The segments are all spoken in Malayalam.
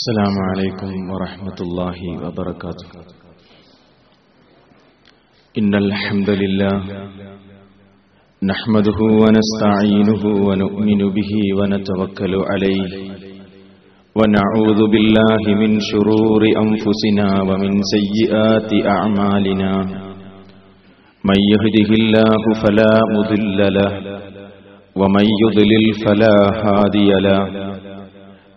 السلام عليكم ورحمة الله وبركاته. إن الحمد لله نحمده ونستعينه ونؤمن به ونتوكل عليه ونعوذ بالله من شرور أنفسنا ومن سيئات أعمالنا. من يهده الله فلا مضل له ومن يضلل فلا هادي له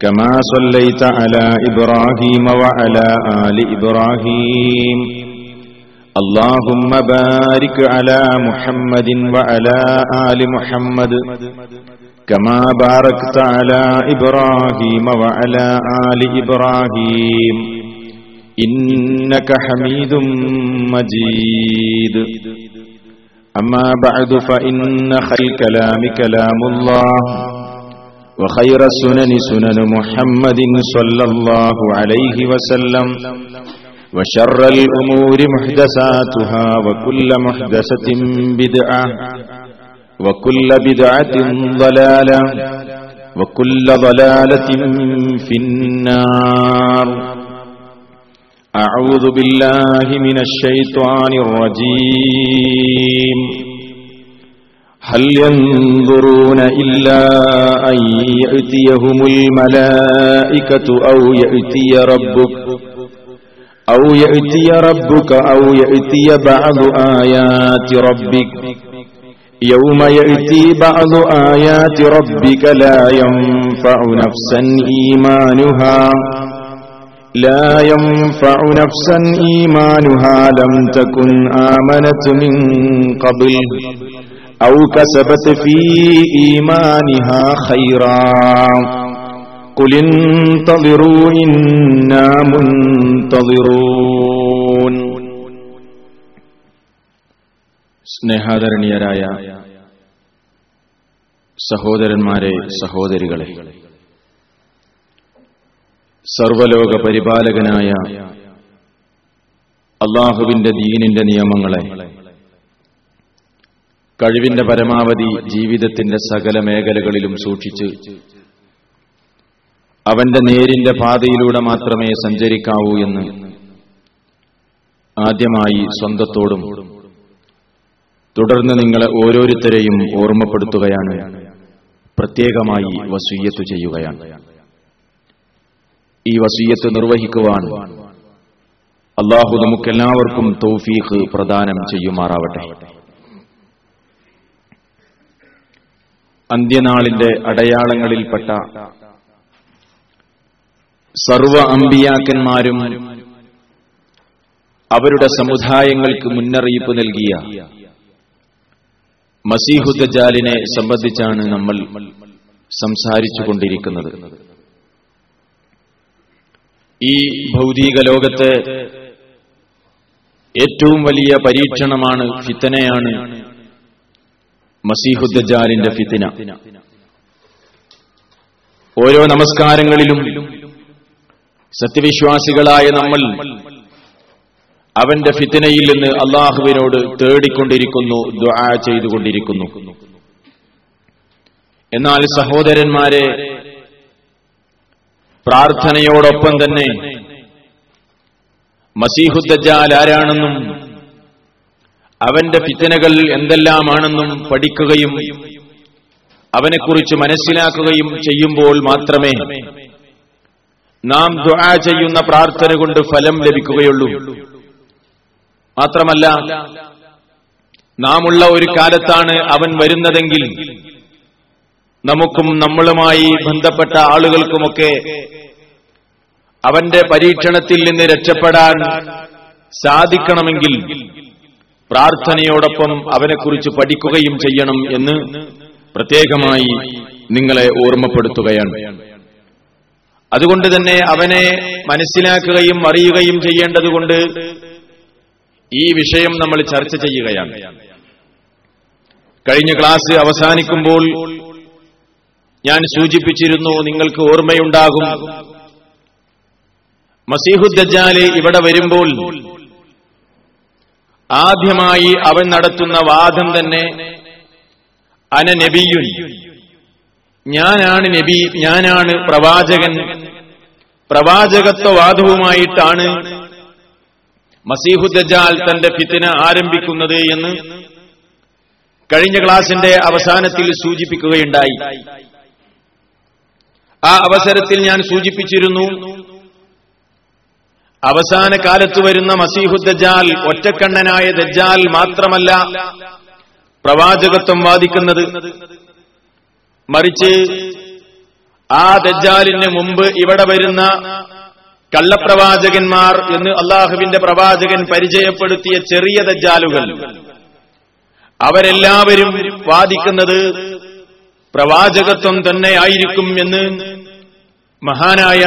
كما صليت على إبراهيم وعلى آل إبراهيم. اللهم بارك على محمد وعلى آل محمد. كما باركت على إبراهيم وعلى آل إبراهيم. إنك حميد مجيد. أما بعد فإن خير الكلام كلام الله. وخير السنن سنن محمد صلى الله عليه وسلم. وشر الأمور محدثاتها وكل محدثة بدعة وكل بدعة ضلالة وكل ضلالة في النار. أعوذ بالله من الشيطان الرجيم. هل ينظرون إلا أن يأتيهم الملائكة أو يأتي ربك أو يأتي ربك أو يأتي بعض آيات ربك يوم يأتي بعض آيات ربك لا ينفع نفسا إيمانها لا ينفع نفسا إيمانها لم تكن آمنت من قبل أو كسبت في إيمانها خيرا قل انتظروا إنا منتظرون സ്നേഹാദരണീയരായ സഹോദരന്മാരെ സഹോദരികളെ സർവലോക പരിപാലകനായ അള്ളാഹുവിന്റെ ദീനിന്റെ നിയമങ്ങളെ കഴിവിന്റെ പരമാവധി ജീവിതത്തിന്റെ സകല മേഖലകളിലും സൂക്ഷിച്ച് അവന്റെ നേരിന്റെ പാതയിലൂടെ മാത്രമേ സഞ്ചരിക്കാവൂ എന്ന് ആദ്യമായി സ്വന്തത്തോടും തുടർന്ന് നിങ്ങളെ ഓരോരുത്തരെയും ഓർമ്മപ്പെടുത്തുകയാണ്. പ്രത്യേകമായി വസൂയത്ത് ചെയ്യുകയാണ്. ഈ വസൂയത്ത് നിർവഹിക്കുവാൻ അള്ളാഹു നമുക്കെല്ലാവർക്കും തൗഫീഖ് പ്രദാനം ചെയ്യുമാറാവട്ടെ. അന്ത്യനാളിന്റെ അടയാളങ്ങളിൽപ്പെട്ട സർവ അമ്പിയാക്കന്മാരും അവരുടെ സമുദായങ്ങൾക്ക് മുന്നറിയിപ്പ് നൽകിയ മസീഹുദ്ജാലിനെ സംബന്ധിച്ചാണ് നമ്മൾ സംസാരിച്ചു കൊണ്ടിരിക്കുന്നത് ഈ ഭൗതിക ലോകത്തെ ഏറ്റവും വലിയ പരീക്ഷണമാണ് ഫിത്തനയാണ് മസീഹുദ്ദാലിന്റെ ഫിത്തിന. ഓരോ നമസ്കാരങ്ങളിലും സത്യവിശ്വാസികളായ നമ്മൾ അവന്റെ ഫിത്തിനയിൽ നിന്ന് അള്ളാഹുവിനോട് തേടിക്കൊണ്ടിരിക്കുന്നു ദ്വാ ചെയ്തുകൊണ്ടിരിക്കുന്നു. എന്നാൽ സഹോദരന്മാരെ പ്രാർത്ഥനയോടൊപ്പം തന്നെ മസീഹുദ്ദാൽ ആരാണെന്നും അവന്റെ ഫിത്തനകൾ എന്തെല്ലാമാണെന്നും പഠിക്കുകയും അവനെക്കുറിച്ച് മനസ്സിലാക്കുകയും ചെയ്യുമ്പോൾ മാത്രമേ നാം ദുആ ചെയ്യുന്ന പ്രാർത്ഥന കൊണ്ട് ഫലം ലഭിക്കുകയുള്ളൂ. മാത്രമല്ല നാം ഉള്ള ഒരു കാലത്താണ് അവൻ വരുന്നതെങ്കിൽ നമുക്കും നമ്മളുമായി ബന്ധപ്പെട്ട ആളുകൾക്കുമൊക്കെ അവന്റെ പരീക്ഷണത്തിൽ നിന്ന് രക്ഷപ്പെടാൻ സാധിക്കണമെങ്കിൽ പ്രാർത്ഥനയോടൊപ്പം അവനെക്കുറിച്ച് പഠിക്കുകയും ചെയ്യണം എന്ന് പ്രത്യേകമായി നിങ്ങളെ ഓർമ്മപ്പെടുത്തുകയാണ്. അതുകൊണ്ട് തന്നെ അവനെ മനസ്സിലാക്കുകയും അറിയുകയും ചെയ്യേണ്ടതുകൊണ്ട് ഈ വിഷയം നമ്മൾ ചർച്ച ചെയ്യുകയാണ്. കഴിഞ്ഞ ക്ലാസ് അവസാനിക്കുമ്പോൾ ഞാൻ സൂചിപ്പിച്ചിരുന്നു നിങ്ങൾക്ക് ഓർമ്മയുണ്ടാകും. മസീഹുദ്ദജാൽ ഇവിടെ വരുമ്പോൾ ആദ്യമായി അവൻ നടത്തുന്ന വാദം തന്നെ അന നബിയുൻ. ഞാനാണ് നബി ഞാനാണ് പ്രവാചകൻ. പ്രവാചകത്വവാദവുമായിട്ടാണ് മസീഹുദ്ജാൽ തന്റെ ഫിത്തിന ആരംഭിക്കുന്നത് എന്ന് കഴിഞ്ഞ ക്ലാസിന്റെ അവസാനത്തിൽ സൂചിപ്പിക്കുകയുണ്ടായി. ആ അവസരത്തിൽ ഞാൻ സൂചിപ്പിച്ചിരുന്നു അവസാന കാലത്ത് വരുന്ന മസീഹു ദജാൽ ഒറ്റക്കണ്ണനായ ദജാൽ മാത്രമല്ല പ്രവാചകത്വം വാദിക്കുന്നത്. മറിച്ച് ആ ദജാലിന് മുമ്പ് ഇവിടെ വരുന്ന കള്ളപ്രവാചകന്മാർ എന്ന് അള്ളാഹുവിന്റെ പ്രവാചകൻ പരിചയപ്പെടുത്തിയ ചെറിയ ദജ്ജാലുകൾ അവരെല്ലാവരും വാദിക്കുന്നത് പ്രവാചകത്വം തന്നെ ആയിരിക്കും എന്ന് മഹാനായ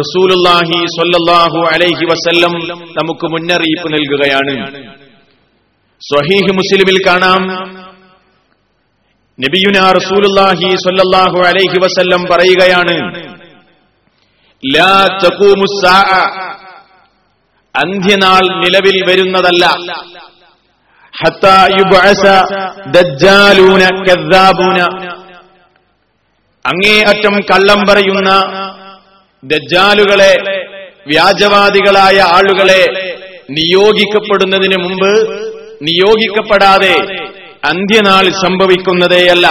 റസൂലുല്ലാഹി സ്വല്ലല്ലാഹു അലൈഹി വസല്ലം നമുക്ക് മുന്നറിയിപ്പ് നൽകുകയാണ്. സ്വഹീഹ് മുസ്ലിമിൽ കാണാം. നബിയുന റസൂലുല്ലാഹി സ്വല്ലല്ലാഹു അലൈഹി വസല്ലം പറയുകയാണ് അന്ത്യനാൾ നിലവിൽ വരുന്നതല്ല. കദ്ദാബൂന അങ്ങേയറ്റം കള്ളം പറയുന്ന ദജ്ജാലുകളെ വ്യാജവാദികളായ ആളുകളെ നിയോഗിക്കപ്പെടുന്നതിന് മുമ്പ് നിയോഗിക്കപ്പെടാതെ അന്ത്യനാൾ സംഭവിക്കുന്നതേയല്ല.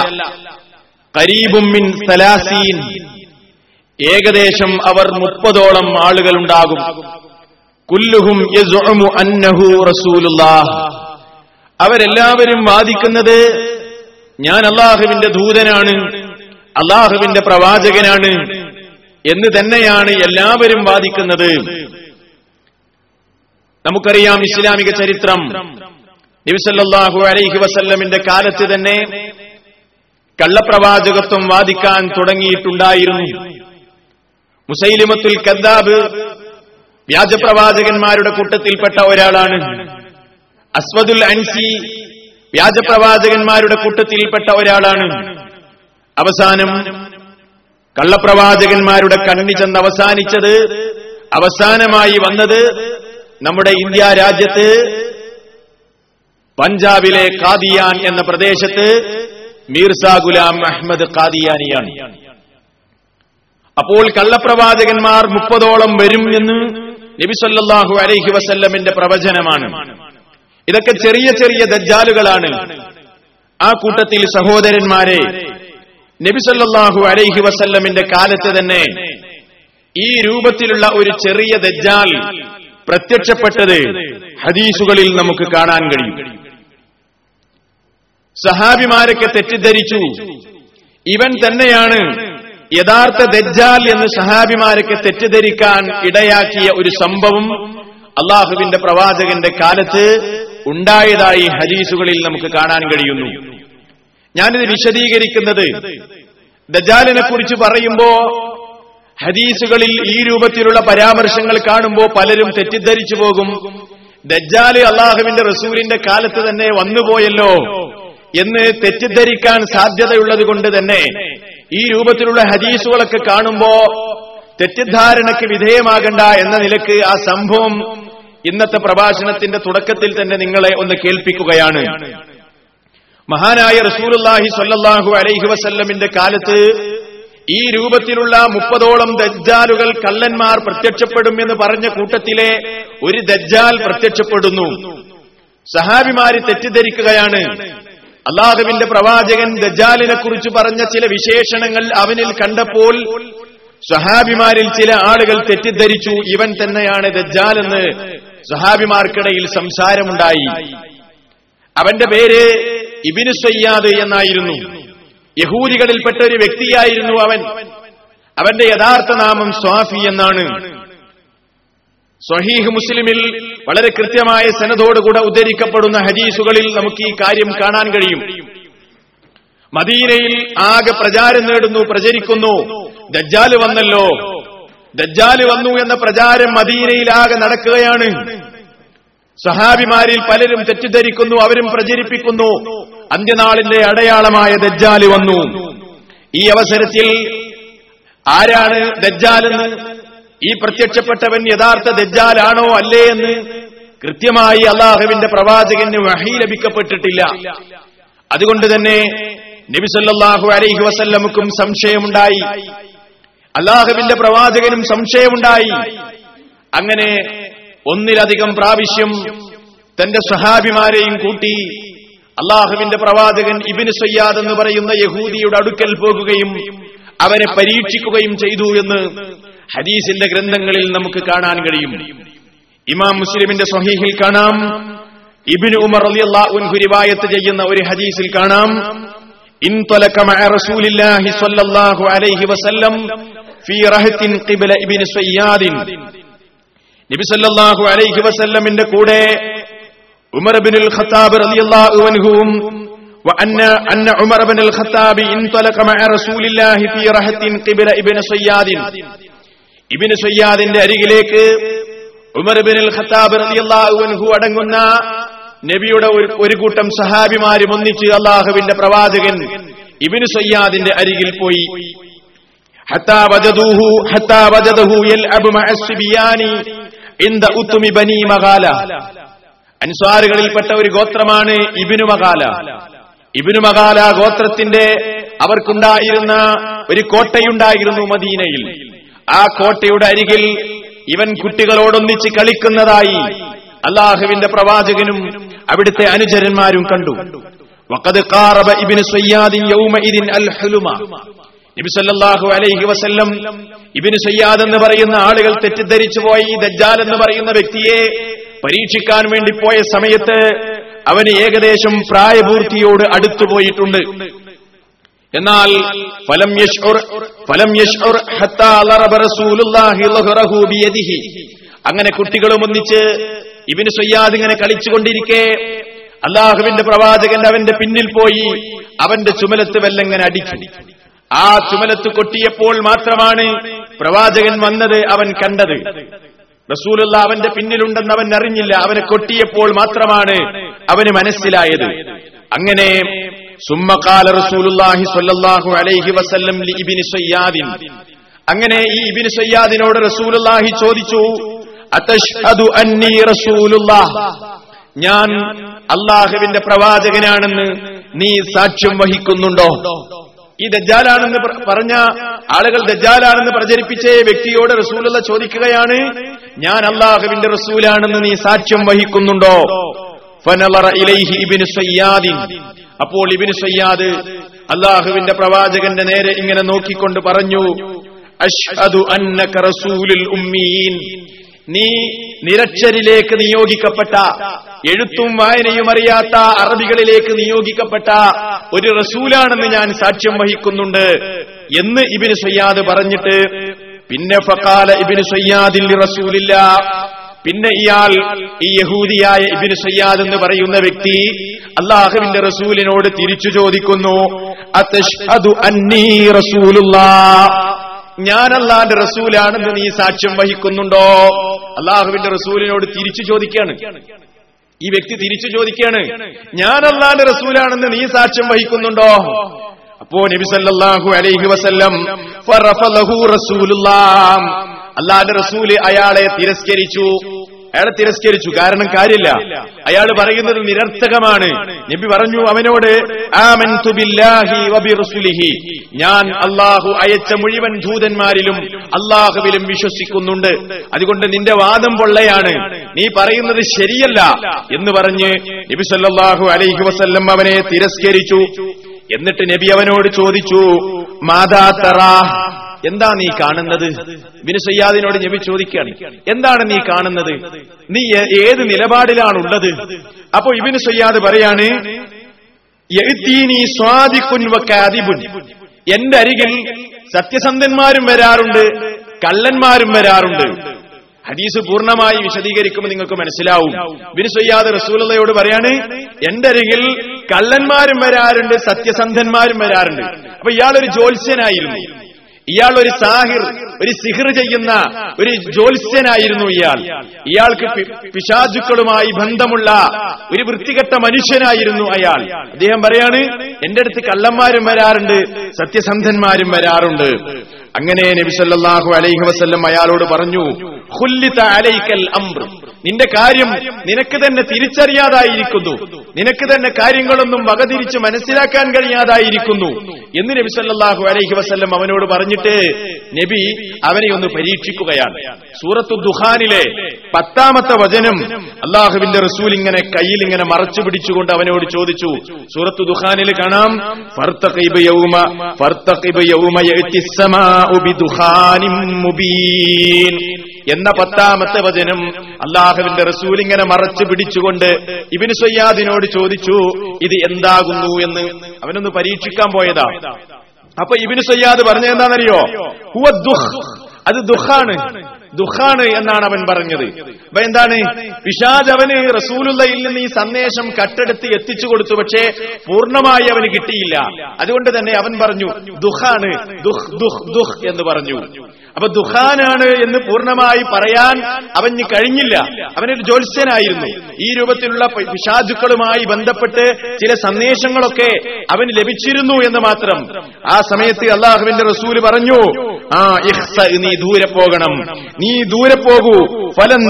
കരീബുമ്മിൻ സലാസീൻ. ഏകദേശം അവർ മുപ്പതോളം ആളുകളുണ്ടാകും. കുല്ലുഹും അന്നഹു റസൂലുള്ളാഹ്. അവരെല്ലാവരും വാദിക്കുന്നത് ഞാൻ അള്ളാഹുവിന്റെ ദൂതനാണ് അള്ളാഹുവിന്റെ പ്രവാചകനാണ് എന്ന് തന്നെയാണ് എല്ലാവരും വാദിക്കുന്നത്. നമുക്കറിയാം ഇസ്ലാമിക ചരിത്രം. നബിസല്ലാഹു അലൈഹി വസല്ലമിന്റെ കാലത്ത് തന്നെ കള്ളപ്രവാചകത്വം വാദിക്കാൻ തുടങ്ങിയിട്ടുണ്ടായിരുന്നു. മുസൈലിമത്തുൽ കദ്ദാബ് വ്യാജപ്രവാചകന്മാരുടെ കൂട്ടത്തിൽപ്പെട്ട ഒരാളാണ്. അസ്വദുൽ അൻസി വ്യാജപ്രവാചകന്മാരുടെ കൂട്ടത്തിൽപ്പെട്ട ഒരാളാണ്. അവസാനം കള്ളപ്രവാചകന്മാരുടെ കണ്ണി ചെന്ന് അവസാനിച്ചത് അവസാനമായി വന്നത് നമ്മുടെ ഇന്ത്യ രാജ്യത്ത് പഞ്ചാബിലെ കാദിയാൻ എന്ന പ്രദേശത്ത് മീർസ ഗുലാം അഹമ്മദ് കാദിയാനിയാണ് അപ്പോൾ കള്ളപ്രവാചകന്മാർ മുപ്പതോളം വരും എന്ന് നബിസല്ലാഹു അലൈഹി വസല്ലമിന്റെ പ്രവചനമാണ്. ഇതൊക്കെ ചെറിയ ചെറിയ ദജ്ജാലുകളാണ്. ആ കൂട്ടത്തിൽ സഹോദരന്മാരെ നബിസല്ലാഹു അലൈഹി വസല്ലമിന്റെ കാലത്ത് തന്നെ ഈ രൂപത്തിലുള്ള ഒരു ചെറിയ ദജ്ജാൽ പ്രത്യക്ഷപ്പെട്ടത് ഹദീസുകളിൽ നമുക്ക് കാണാൻ കഴിയും. സഹാബിമാരൊക്കെ തെറ്റിദ്ധരിച്ചു. ഇവൻ തന്നെയാണ് യഥാർത്ഥ ദജ്ജാൽ എന്ന് സഹാബിമാരൊക്കെ തെറ്റിദ്ധരിക്കാൻ ഇടയാക്കിയ ഒരു സംഭവം അള്ളാഹുവിന്റെ പ്രവാചകന്റെ കാലത്ത് ഉണ്ടായതായി ഹദീസുകളിൽ നമുക്ക് കാണാൻ കഴിയുന്നു. ഞാനിത് വിശദീകരിക്കുന്നത്. ദജാലിനെ കുറിച്ച് പറയുമ്പോ ഹദീസുകളിൽ ഈ രൂപത്തിലുള്ള പരാമർശങ്ങൾ കാണുമ്പോൾ പലരും തെറ്റിദ്ധരിച്ചു പോകും. ദജ്ജാൽ അള്ളാഹുവിന്റെ റസൂലിന്റെ കാലത്ത് തന്നെ വന്നുപോയല്ലോ എന്ന് തെറ്റിദ്ധരിക്കാൻ സാധ്യതയുള്ളത് കൊണ്ട് തന്നെ ഈ രൂപത്തിലുള്ള ഹദീസുകളൊക്കെ കാണുമ്പോ തെറ്റിദ്ധാരണയ്ക്ക് വിധേയമാകണ്ട എന്ന നിലയ്ക്ക് ആ സംഭവം ഇന്നത്തെ പ്രഭാഷണത്തിന്റെ തുടക്കത്തിൽ തന്നെ നിങ്ങളെ ഒന്ന് കേൾപ്പിക്കുകയാണ്. മഹാനായ റസൂലുല്ലാഹി സ്വല്ലല്ലാഹു അലൈഹി വസല്ലമിന്റെ കാലത്ത് ഈ രൂപത്തിലുള്ള മുപ്പതോളം ദജ്ജാലുകൾ കള്ളന്മാർ പ്രത്യക്ഷപ്പെടും എന്ന് പറഞ്ഞ കൂട്ടത്തിലെ ഒരു ദജ്ജാൽ പ്രത്യക്ഷപ്പെടുന്നു. സഹാബിമാരി തെറ്റിദ്ധരിക്കുകയാണ്. അള്ളാഹുവിന്റെ പ്രവാചകൻ ദജാലിനെ കുറിച്ച് പറഞ്ഞ ചില വിശേഷണങ്ങൾ അവനിൽ കണ്ടപ്പോൾ സഹാബിമാരിൽ ചില ആളുകൾ തെറ്റിദ്ധരിച്ചു. ഇവൻ തന്നെയാണ് ദജ്ജാൽ എന്ന് സഹാബിമാർക്കിടയിൽ സംസാരമുണ്ടായി. അവന്റെ പേര് ഇബിനു സയ്യാദ് എന്നായിരുന്നു. യഹൂദികളിൽപ്പെട്ട ഒരു വ്യക്തിയായിരുന്നു അവൻ. അവന്റെ യഥാർത്ഥ നാമം സ്വാഫി എന്നാണ്. സ്വഹീഹ് മുസ്ലിമിൽ വളരെ കൃത്യമായ സനതോടുകൂടെ ഉദ്ധരിക്കപ്പെടുന്ന ഹദീസുകളിൽ നമുക്ക് ഈ കാര്യം കാണാൻ കഴിയും. മദീനയിൽ ആകെ പ്രചാരം നേടുന്നു പ്രചരിക്കുന്നു. ദജ്ജാൽ വന്നല്ലോ. ദജ്ജാൽ വന്നു എന്ന പ്രചാരം മദീനയിലാകെ നടക്കുകയാണ്. സഹാബിമാരിൽ പലരും തെറ്റിദ്ധരിക്കുന്നു അവരും പ്രചരിപ്പിക്കുന്നു. അന്ത്യനാളിന്റെ അടയാളമായ ദജ്ജാൽ വന്നു. ഈ അവസരത്തിൽ ആരാണ് ദജ്ജാലെന്ന്? ഈ പ്രത്യക്ഷപ്പെട്ടവൻ യഥാർത്ഥ ദജ്ജാലാണോ അല്ലേ എന്ന് കൃത്യമായി അള്ളാഹുവിന്റെ പ്രവാചകന് വഹി ലഭിക്കപ്പെട്ടിട്ടില്ല. അതുകൊണ്ട് തന്നെ നബിസല്ലാഹു അലൈഹി വസല്ലമുക്കും സംശയമുണ്ടായി. അള്ളാഹുവിന്റെ പ്രവാചകനും സംശയമുണ്ടായി. അങ്ങനെ ഒന്നിലധികം പ്രാവശ്യം തന്റെ സഹാബിമാരെയും കൂട്ടി അള്ളാഹുവിന്റെ പ്രവാചകൻ ഇബിന് സയ്യാദ് എന്ന് പറയുന്ന യഹൂദിയുടെ അടുക്കൽ പോകുകയും അവനെ പരീക്ഷിക്കുകയും ചെയ്തു എന്ന് ഹദീസിന്റെ ഗ്രന്ഥങ്ങളിൽ നമുക്ക് കാണാൻ കഴിയും ഇമാം മുസ്ലിമിന്റെ സ്വഹീഹിൽ കാണാം ഇബിന് ഉമർ അലി അള്ളാഹുൻഹു റിവായത്ത് ചെയ്യുന്ന ഒരു ഹദീസിൽ കാണാം انطلق مع رسول الله صلى الله عليه وسلم في رهط قبل ابن سياد നബി സല്ലല്ലാഹു അലൈഹി വസല്ലമിന്റെ കൂടെ ഉമർ ബിനുൽ ഖത്താബ് റളിയല്ലാഹു അൻഹുവും وأن أن عمر بن الخطاب انطلق مع رسول الله في رهط قبل ابن صياد ابن സയ്യാദിന്റെ അരികിലേക്ക് ഉമർ ബിനുൽ ഖത്താബ് റളിയല്ലാഹു അൻഹു അടങ്ങുന്ന നബിയുടെ ഒരു ഒരു കൂട്ടം സഹാബിമാരും ഒന്നിച്ച് അള്ളാഹുവിന്റെ പ്രവാചകൻ ഇബിന് സയ്യാദിന്റെ അരികിൽ പോയി ഹത്താ വജദൂഹു ഹത്താ വജദഹു യൽഅബു മഅ സിബിയാനി ഇന്ദ ഉത്തുമി ബനി മഗാല. അൻസ്വാറുകളിൽപ്പെട്ട ഒരു ഗോത്രമാണ് ഇബിനു മകാല ഇബിനു മകാല ഗോത്രത്തിന്റെ അവർക്കുണ്ടായിരുന്ന ഒരു കോട്ടയുണ്ടായിരുന്നു മദീനയിൽ. ആ കോട്ടയുടെ അരികിൽ ഇവൻ കുട്ടികളോടൊന്നിച്ച് കളിക്കുന്നതായി അള്ളാഹുവിന്റെ പ്രവാചകനും അവിടുത്തെ അനുചരന്മാരും കണ്ടു. വഖദ് കാറബ ഇബ്നു സയ്യാദിൻ യൗമഇദിൻ അൽ ഹുലുമ. നബി സല്ലല്ലാഹു അലൈഹി വസല്ലം ഇബിന് സയ്യാദ് എന്ന് പറയുന്ന ആളുകൾ തെറ്റിദ്ധരിച്ചു പോയി ദജ്ജാൽ എന്ന് പറയുന്ന വ്യക്തിയെ പരീക്ഷിക്കാൻ വേണ്ടി പോയ സമയത്ത് അവന് ഏകദേശം പ്രായപൂർത്തിയോട് അടുത്തുപോയിട്ടുണ്ട് എന്നാൽ ഫലം ഫലം ഹത്താ റസൂലുള്ളാഹി അങ്ങനെ കുട്ടികളും ഒന്നിച്ച് ഇബിന് സയ്യാദ് ഇങ്ങനെ കളിച്ചുകൊണ്ടിരിക്കെ അള്ളാഹുവിന്റെ പ്രവാചകൻ അവന്റെ പിന്നിൽ പോയി അവന്റെ ചുമലത്ത് വെല്ലങ്ങനെ അടിച്ചു. ആ ചുമലത്ത് കൊട്ടിയപ്പോൾ മാത്രമാണ് പ്രവാചകൻ വന്നത് അവൻ കണ്ടത്. റസൂലുള്ള അവന്റെ പിന്നിലുണ്ടെന്ന് അവൻ അറിഞ്ഞില്ല. അവനെ കൊട്ടിയപ്പോൾ മാത്രമാണ് അവന് മനസ്സിലായത്. അങ്ങനെ സുമ്മകാല റസൂലുള്ളാഹി സ്വല്ലല്ലാഹു അലൈഹി വസല്ലം ലി ഇബ്നു സയ്യാദിൻ. അങ്ങനെ ഈ ഇബ്നു സയ്യാദിനോട് റസൂലുള്ളാഹി ചോദിച്ചു അതശ്ഹദു അന്നി റസൂലുള്ളാഹ്? ഞാൻ അള്ളാഹുവിന്റെ പ്രവാചകനാണെന്ന് നീ സാക്ഷ്യം വഹിക്കുന്നുണ്ടോ? ഈ ദജ്ജാലാണെന്ന് പറഞ്ഞ ആളുകൾ ദജ്ജാലാണെന്ന് പ്രചരിപ്പിച്ച വ്യക്തിയോട് റസൂലുള്ള ചോദിക്കുകയാണ്. ഞാൻ അള്ളാഹുവിന്റെ റസൂലാണെന്ന് നീ സാക്ഷ്യം വഹിക്കുന്നുണ്ടോ? അപ്പോൾ ഇബ്നു സയ്യാദ് അള്ളാഹുവിന്റെ പ്രവാചകന്റെ നേരെ ഇങ്ങനെ നോക്കിക്കൊണ്ട് പറഞ്ഞു അഷ്ഹദു അന്നക റസൂലുൽ ഉമ്മീൻ. നീ നിരക്ഷരിലേക്ക് നിയോഗിക്കപ്പെട്ട എഴുത്തും വായനയും അറിയാത്ത അറബികളിലേക്ക് നിയോഗിക്കപ്പെട്ട ഒരു റസൂലാണെന്ന് ഞാൻ സാക്ഷ്യം വഹിക്കുന്നുണ്ട് എന്ന് ഇബിന് സയ്യാദ് പറഞ്ഞിട്ട് പിന്നെ ഫക്കാല ഇബിന് സയ്യാദിൽ റസൂലില്ല. പിന്നെ ഇയാൾ ഈ യഹൂദിയായ ഇബിന് സയ്യാദ് എന്ന് പറയുന്ന വ്യക്തി അള്ളാഹുവിന്റെ റസൂലിനോട് തിരിച്ചു ചോദിക്കുന്നു ഞാൻ അള്ളാഹിന്റെ റസൂലാണെന്ന് നീ സാക്ഷ്യം വഹിക്കുന്നുണ്ടോ? അള്ളാഹുവിന്റെ റസൂലിനോട് തിരിച്ചു ചോദിക്കുകയാണ് ഈ വ്യക്തി തിരിച്ചു ചോദിക്കുകയാണ് അള്ളാഹിന്റെ റസൂലാണെന്ന് നീ സാക്ഷ്യം വഹിക്കുന്നുണ്ടോ? അപ്പോ നബി സല്ലല്ലാഹു അലൈഹി വസല്ലം ഫറഫലഹു റസൂലുള്ളാഹ്. റസൂൽ അയാളെ തിരസ്കരിച്ചു. അയാളെ തിരസ്കരിച്ചു. കാരണം കാര്യമില്ല. അയാൾ പറയുന്നത് നിരർത്ഥകമാണ്. നബി പറഞ്ഞു അവനോട് ഞാൻ അള്ളാഹു അയച്ച മുഴുവൻ ദൂതന്മാരിലും അള്ളാഹുവിലും വിശ്വസിക്കുന്നുണ്ട്. അതുകൊണ്ട് നിന്റെ വാദം പൊള്ളയാണ്. നീ പറയുന്നത് ശരിയല്ല എന്ന് പറഞ്ഞ് നബി സല്ലാഹു അലൈഹി വസല്ലം അവനെ തിരസ്കരിച്ചു. എന്നിട്ട് നബി അവനോട് ചോദിച്ചു മാതാ തറാ എന്താ നീ കാണുന്നത്? ബിനുസയ്യാദിനോട് സയ്യാദിനോട് നബി ചോദിക്കുകയാണ്. എന്താണ് നീ കാണുന്നത്? നീ ഏത് നിലപാടിലാണുള്ളത്? അപ്പോ ഇബിന് സയ്യാദ് പറയാണ്. എന്റെ അരികിൽ സത്യസന്ധന്മാരും വരാറുണ്ട് കള്ളന്മാരും വരാറുണ്ട്. ഹദീസ് പൂർണമായി വിശദീകരിക്കുമ്പോൾ നിങ്ങൾക്ക് മനസ്സിലാവും. ബിനുസയ്യാദ് റസൂലയോട് പറയാണ് എന്റെ അരികിൽ കള്ളന്മാരും വരാറുണ്ട് സത്യസന്ധന്മാരും വരാറുണ്ട്. അപ്പൊ ഇയാളൊരു ജ്യോത്സ്യനായിരുന്നു. ഇയാൾ ഒരു സാഹിർ ഒരു സിഹർ ചെയ്യുന്ന ഒരു ജ്യോത്സ്യനായിരുന്നു ഇയാൾ. ഇയാൾക്ക് പിശാചുക്കളുമായി ബന്ധമുള്ള ഒരു വൃത്തികെട്ട മനുഷ്യനായിരുന്നു അയാൾ. അദ്ദേഹം പറയാണ് എന്റെ അടുത്ത് കള്ളന്മാരും വരാറുണ്ട് സത്യസന്ധന്മാരും വരാറുണ്ട്. അങ്ങനെ നബിസല്ലാഹു അലൈഹി വസ്ല്ലം അയാളോട് പറഞ്ഞു അലൈക്കൽ നിന്റെ കാര്യം നിനക്ക് തന്നെ തിരിച്ചറിയാതായിരിക്കുന്നു. നിനക്ക് തന്നെ കാര്യങ്ങളൊന്നും വകതിരിച്ച് മനസ്സിലാക്കാൻ കഴിയാതായിരിക്കുന്നു. എന്ന് നബി സല്ലാഹു അലൈഹി വസ്ല്ലം അവനോട് പറഞ്ഞിട്ട് നബി അവനെ ഒന്ന് പരീക്ഷിക്കുകയാണ്. സൂറത്തു ദുഹാനിലെ പത്താമത്തെ വചനം അള്ളാഹുവിന്റെ റസൂൽ ഇങ്ങനെ കയ്യിൽ ഇങ്ങനെ മറച്ചു പിടിച്ചുകൊണ്ട് അവനോട് ചോദിച്ചു. സൂറത്തു ദുഹാനിൽ കാണാം. എന്ന പത്താമത്തെ വചനം അള്ളാഹുവിന്റെ റസൂൽ ഇങ്ങനെ മറച്ചു പിടിച്ചുകൊണ്ട് ഇബിന് സയ്യാദിനോട് ചോദിച്ചു ഇത് എന്താകുന്നു? എന്ന് അവനൊന്ന് പരീക്ഷിക്കാൻ പോയതാ. അപ്പൊ ഇബിന് സയ്യാദ് പറഞ്ഞെന്താണെന്നറിയോ ഹുവ ദുഃഖ് അത് ദുഃഖാണ് ദുഃഖാണ് എന്നാണ് അവൻ പറഞ്ഞത്. അപ്പൊ എന്താണ്? പിശാജ് അവന് റസൂലുള്ളയിൽ നിന്ന് ഈ സന്ദേശം കട്ടെടുത്ത് എത്തിച്ചു കൊടുത്തു പക്ഷേ പൂർണമായി അവന് കിട്ടിയില്ല. അതുകൊണ്ട് തന്നെ അവൻ പറഞ്ഞു ദുഃഖാണ് ദുഃഖ് ദുഃഖ് ദുഃഖ് എന്ന് പറഞ്ഞു. അപ്പൊ ദുഃഖാനാണ് എന്ന് പൂർണമായി പറയാൻ അവന് കഴിഞ്ഞില്ല. അവനൊരു ജ്യോത്സ്യനായിരുന്നു. ഈ രൂപത്തിലുള്ള പ- ബന്ധപ്പെട്ട് ചില സന്ദേശങ്ങളൊക്കെ അവന് ലഭിച്ചിരുന്നു എന്ന് മാത്രം. ആ സമയത്ത് അള്ളാഹുവിന്റെ റസൂൽ പറഞ്ഞു ആ ഇഹ്സ നീ ദൂരെ പോകണം. നീ ദൂരെ പോകൂ. ഫലം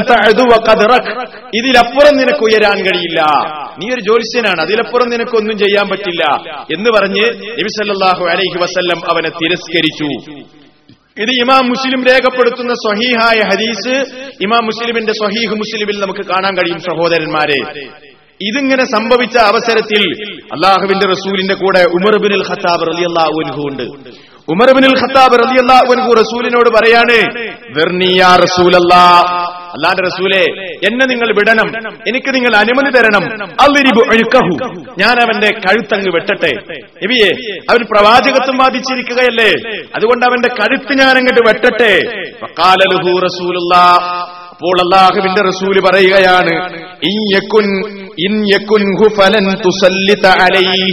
ഇതിലപ്പുറം നിനക്ക് ഉയരാൻ കഴിയില്ല. നീ ഒരു ജ്യോത്സ്യനാണ് അതിലപ്പുറം നിനക്കൊന്നും ചെയ്യാൻ പറ്റില്ല. എന്ന് പറഞ്ഞ് നബിസല്ലാഹു അലൈഹി വസല്ലം അവനെ തിരസ്കരിച്ചു. ഇത് ഇമാം മുസ്ലിം രേഖപ്പെടുത്തുന്ന സ്വഹീഹായ ഹദീസ്. ഇമാം മുസ്ലിമിന്റെ സ്വഹീഹ് മുസ്ലിമിൽ നമുക്ക് കാണാൻ കഴിയും സഹോദരന്മാരെ. ഇതിങ്ങനെ സംഭവിച്ച അവസരത്തിൽ അള്ളാഹുവിന്റെ റസൂലിന്റെ കൂടെ ഉമർ ബിൻ ഖത്താബ് റളിയല്ലാഹു അൻഹു ഉണ്ട്. ഉമർ ബിൻ ഖത്താബ് റളിയല്ലാഹു അൻഹു റസൂലിനോട് പറയാണ് "ദർനി യാ റസൂലല്ലാ. അള്ളാന്റെ റസൂലെ എന്നെ നിങ്ങൾ വിടണം എനിക്ക് നിങ്ങൾ അനുമതി തരണം. അള്ളിരിബു അഴുക്കഹു ഞാൻ അവന്റെ കഴുത്തങ്ങ് വെട്ടട്ടെ. എവിയെ അവൻ പ്രവാചകത്വം ബാധിച്ചിരിക്കുകയല്ലേ അതുകൊണ്ട് അവന്റെ കഴുത്ത് ഞാൻ അങ്ങോട്ട് വെട്ടട്ടെ റസൂലുള്ളാ. അപ്പോൾ അള്ളാഹുവിന്റെ റസൂൽ പറയുകയാണ് ഇൻ തുസല്ലിത അലൈഹി.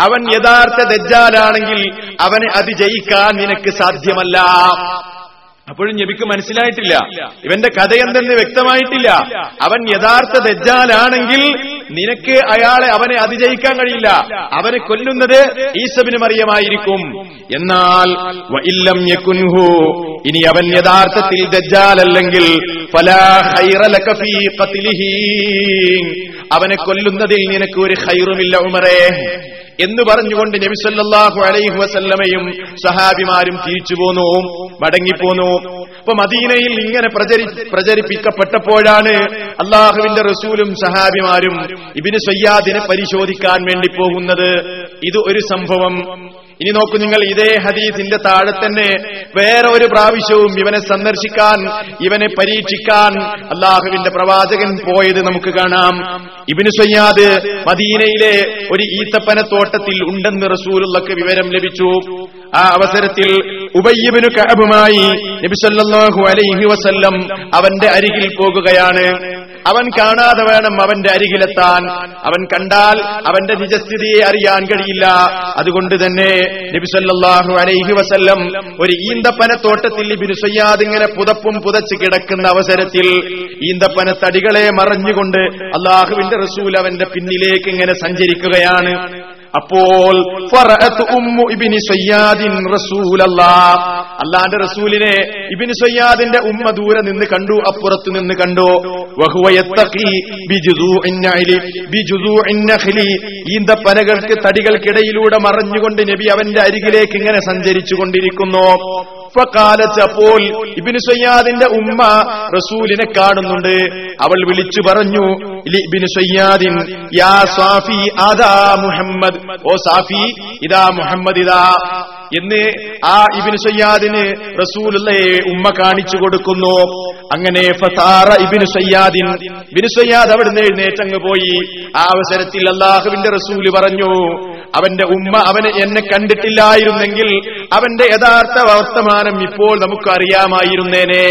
അവൻ യഥാർത്ഥ ദജ്ജാലാണെങ്കിൽ അവനെ അതിജയിക്കാൻ നിനക്ക് സാധ്യമല്ല. അപ്പോഴും നബിക്ക് മനസ്സിലായിട്ടില്ല. ഇവന്റെ കഥ എന്തെന്ന് വ്യക്തമായിട്ടില്ല. അവൻ യഥാർത്ഥ ദജ്ജാലാണെങ്കിൽ നിനക്ക് അയാളെ അവനെ അതിജയിക്കാൻ കഴിയില്ല. അവനെ കൊല്ലുന്നത് ഈസബിന് മറിയമായിരിക്കും. എന്നാൽ ഇല്ലം യകുൻഹു ഇനി അവൻ യഥാർത്ഥത്തിൽ ദജ്ജാലല്ലെങ്കിൽ അവനെ കൊല്ലുന്നതിൽ നിനക്ക് ഒരു ഹൈറുമില്ല ഉമറേ. എന്ന് പറഞ്ഞുകൊണ്ട് നബി സല്ലല്ലാഹു അലൈഹി വസല്ലമയും സഹാബിമാരും തിരിച്ചു പോന്നു മടങ്ങിപ്പോന്നു. അപ്പൊ മദീനയിൽ ഇങ്ങനെ പ്രചരി പ്രചരിപ്പിക്കപ്പെട്ടപ്പോഴാണ് അള്ളാഹുവിന്റെ റസൂലും സഹാബിമാരും ഇബിന് സയ്യാദിനെ പരിശോധിക്കാൻ വേണ്ടി പോകുന്നത്. ഇത് ഒരു സംഭവം. ഇനി നോക്കൂ നിങ്ങൾ ഇതേ ഹദീസിന്റെ താഴെ തന്നെ വേറെ ഒരു പ്രാവശ്യവും ഇവനെ സന്ദർശിക്കാൻ ഇവനെ പരീക്ഷിക്കാൻ അള്ളാഹുവിന്റെ പ്രവാചകൻ പോയത് നമുക്ക് കാണാം. ഇബിന് സയ്യാദ് മദീനയിലെ ഒരു ഈത്തപ്പനത്തോട്ടത്തിൽ ഉണ്ടെന്ന് റസൂലുള്ളക്ക് വിവരം ലഭിച്ചു. ആ അവസരത്തിൽ ഉബയ്യബിനു കഅബുമായി നബി സല്ലല്ലാഹു അലൈഹി വസല്ലം അവന്റെ അരികിൽ പോകുകയാണ്. അവൻ കാണാതെ വേണം അവന്റെ അരികിലെത്താൻ. അവൻ കണ്ടാൽ അവന്റെ നിജസ്ഥിതിയെ അറിയാൻ കഴിയില്ല. അതുകൊണ്ട് തന്നെ നബിസല്ലാഹു അലൈഹി വസല്ലം ഒരു ഈന്തപ്പനത്തോട്ടത്തിൽ ഇബ്നു സയ്യാദ് ഇങ്ങനെ പുതപ്പും പുതച്ച് കിടക്കുന്ന അവസരത്തിൽ ഈന്തപ്പന തടികളെ മറഞ്ഞുകൊണ്ട് അള്ളാഹുവിന്റെ റസൂൽ അവന്റെ പിന്നിലേക്ക് ഇങ്ങനെ സഞ്ചരിക്കുകയാണ്. അപ്പോൾ അള്ളാന്റെ റസൂലിനെ ഇബ്നു സയ്യാദിന്റെ ഉമ്മ ദൂരെ നിന്ന് കണ്ടു അപ്പുറത്ത് നിന്ന് കണ്ടു. ഈന്തപ്പനകൾക്ക് തടികൾക്കിടയിലൂടെ മറഞ്ഞുകൊണ്ട് നബി അവന്റെ അരികിലേക്ക് ഇങ്ങനെ സഞ്ചരിച്ചു കൊണ്ടിരിക്കുന്നു അപ്പോൾ ഇബിന് സയ്യാദിന്റെ ഉമ്മ റസൂലിനെ കാണുന്നുണ്ട്. അവൾ വിളിച്ചു പറഞ്ഞു സയ്യാദിൻ യാ സാഫി ആദാ മുഹമ്മദ്. ഓ സാഫി ഇതാ മുഹമ്മദ് ഇതാ എന്ന് ആ ഇബിന് സയ്യാദിന് റസൂലുള്ളയെ ഉമ്മ കാണിച്ചു കൊടുക്കുന്നു. അങ്ങനെ ഫസാറ ഇബിനു സയ്യാദിൻ ബിനു സയ്യാദ് അവിടുന്ന് എഴുന്നേറ്റങ്ങ് പോയി. ആ അവസരത്തിൽ അള്ളാഹുവിന്റെ റസൂൽ പറഞ്ഞു അവന്റെ ഉമ്മ അവനെ എന്നെ കണ്ടിട്ടില്ലായിരുന്നെങ്കിൽ അവന്റെ യഥാർത്ഥ വർത്തമാനം ഇപ്പോൾ നമുക്ക് അറിയാമായിരുന്നേനെ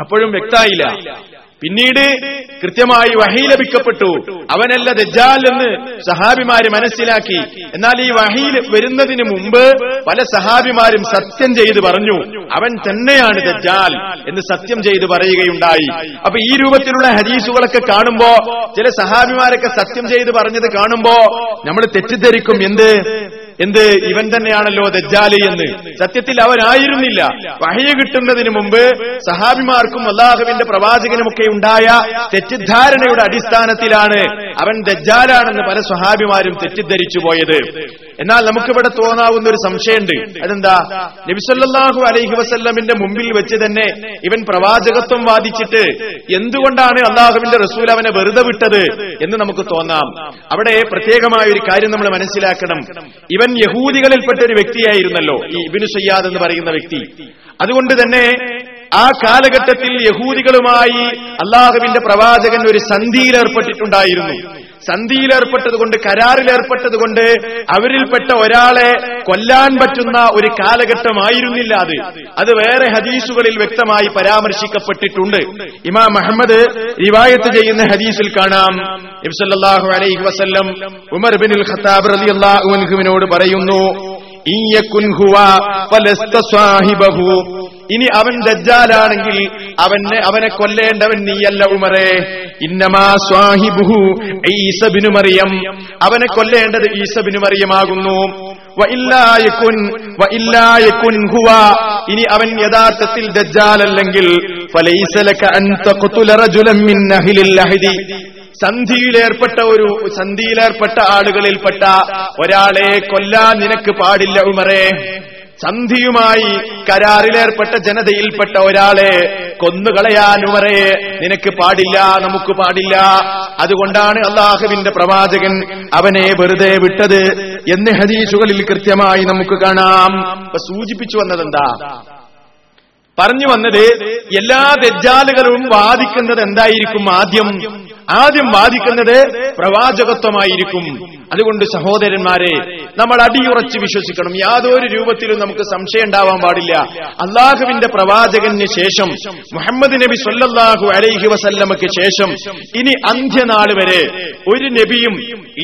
അപ്പോഴും വ്യക്തായില്ല. പിന്നീട് കൃത്യമായി വഹി ലഭിക്കപ്പെട്ടു. അവനല്ല ദജാൽ എന്ന് സഹാബിമാര് മനസ്സിലാക്കി. എന്നാൽ ഈ വഹിയിൽ വരുന്നതിന് മുമ്പ് പല സഹാബിമാരും സത്യം ചെയ്ത് പറഞ്ഞു അവൻ തന്നെയാണ് ദജാൽ എന്ന് സത്യം ചെയ്ത് പറയുകയുണ്ടായി. അപ്പൊ ഈ രൂപത്തിലുള്ള ഹരീസുകളൊക്കെ കാണുമ്പോ ചില സഹാബിമാരൊക്കെ സത്യം ചെയ്ത് പറഞ്ഞത് കാണുമ്പോ നമ്മൾ തെറ്റിദ്ധരിക്കും. എന്ത്? എന്ത്? ഇവൻ തന്നെയാണല്ലോ ദജ്ജാലി എന്ന്. സത്യത്തിൽ അവനായിരുന്നില്ല. വഹയ കിട്ടുന്നതിന് മുമ്പ് സഹാബിമാർക്കും അള്ളാഹുവിന്റെ പ്രവാചകനുമൊക്കെ ഉണ്ടായ തെറ്റിദ്ധാരണയുടെ അടിസ്ഥാനത്തിലാണ് അവൻ ദജ്ജാലാണെന്ന് പല സ്വഹാബിമാരും തെറ്റിദ്ധരിച്ചു പോയത് എന്നാൽ നമുക്കിവിടെ തോന്നാവുന്ന ഒരു സംശയമുണ്ട്. അതെന്താ? നബിസല്ലാഹു അലൈഹി വസല്ലമിന്റെ മുമ്പിൽ വെച്ച് തന്നെ ഇവൻ പ്രവാചകത്വം വാദിച്ചിട്ട് എന്തുകൊണ്ടാണ് അള്ളാഹുവിന്റെ റസൂൽ അവനെ വെറുതെ വിട്ടത് എന്ന് നമുക്ക് തോന്നാം. അവിടെ പ്രത്യേകമായ ഒരു കാര്യം നമ്മൾ മനസ്സിലാക്കണം. ഇവൻ യഹൂദികളിൽപ്പെട്ട ഒരു വ്യക്തിയായിരുന്നല്ലോ ഈ ഇബിനു സയ്യാദ് എന്ന് പറയുന്ന വ്യക്തി. അതുകൊണ്ട് തന്നെ ആ കാലഘട്ടത്തിൽ യഹൂദികളുമായി അള്ളാഹുവിന്റെ പ്രവാചകൻ ഒരു സന്ധിയിൽ ഏർപ്പെട്ടിട്ടുണ്ടായിരുന്നു സന്ധിയിൽ കരാറിലേർപ്പെട്ടതുകൊണ്ട് അവരിൽപ്പെട്ട ഒരാളെ കൊല്ലാൻ പറ്റുന്ന ഒരു കാലഘട്ടമായിരുന്നില്ല അത്. അത് വേറെ ഹദീസുകളിൽ വ്യക്തമായി പരാമർശിക്കപ്പെട്ടിട്ടുണ്ട്. ഇമാം മുഹമ്മദ് റിവായത്ത് ചെയ്യുന്ന ഹദീസിൽ കാണാം. ഇബ്സല്ലാഹു അലൈഹി വസല്ലം ഉമർ ബിൻ ഖത്താബ് റളിയല്ലാഹു അൻഹുവിനോട് പറയുന്നു ഇനി അവൻ ദജ്ജാലാണെങ്കിൽ അവനെ അവനെ കൊല്ലേണ്ടവൻ നീയല്ല ഉമറേ. ഇന്നമാ സ്വാഹിബുഹു ഈസബിനു മറിയം. അവനെ കൊല്ലേണ്ടത് ഈസബിനു മറിയമാകുന്നു. ഇനി അവൻ യഥാർത്ഥത്തിൽ ദജ്ജാലല്ലെങ്കിൽ സന്ധിയിലേർപ്പെട്ട ഒരു സന്ധിയിലേർപ്പെട്ട ആളുകളിൽപ്പെട്ട ഒരാളെ കൊല്ലാൻ നിനക്ക് പാടില്ല ഉമറേ. സന്ധിയുമായി കരാറിലേർപ്പെട്ട ജനതയിൽപ്പെട്ട ഒരാളെ കൊന്നുകളയാൻ വരെ നിനക്ക് പാടില്ല നമുക്ക് പാടില്ല. അതുകൊണ്ടാണ് അള്ളാഹുവിന്റെ പ്രവാചകൻ അവനെ വെറുതെ വിട്ടത് എന്ന് ഹദീസുകളിൽ കൃത്യമായി നമുക്ക് കാണാം. സൂചിപ്പിച്ചു വന്നതെന്താ? പറഞ്ഞു വന്നത് എല്ലാ ദജ്ജാലുകളും വാദിക്കുന്നത് എന്തായിരിക്കും ആദ്യം? ആദ്യം വാദിക്കുന്നത് പ്രവാചകത്വമായിരിക്കും. അതുകൊണ്ട് സഹോദരന്മാരെ നമ്മൾ അടിയുറച്ച് വിശ്വസിക്കണം. യാതൊരു രൂപത്തിലും നമുക്ക് സംശയം ഉണ്ടാവാൻ പാടില്ല. അള്ളാഹുവിന്റെ പ്രവാചകന് ശേഷം മുഹമ്മദ് നബി സൊല്ലാഹു അലൈഹി വസല്ലമക്ക് ശേഷം ഇനി അന്ത്യനാൾ വരെ ഒരു നബിയും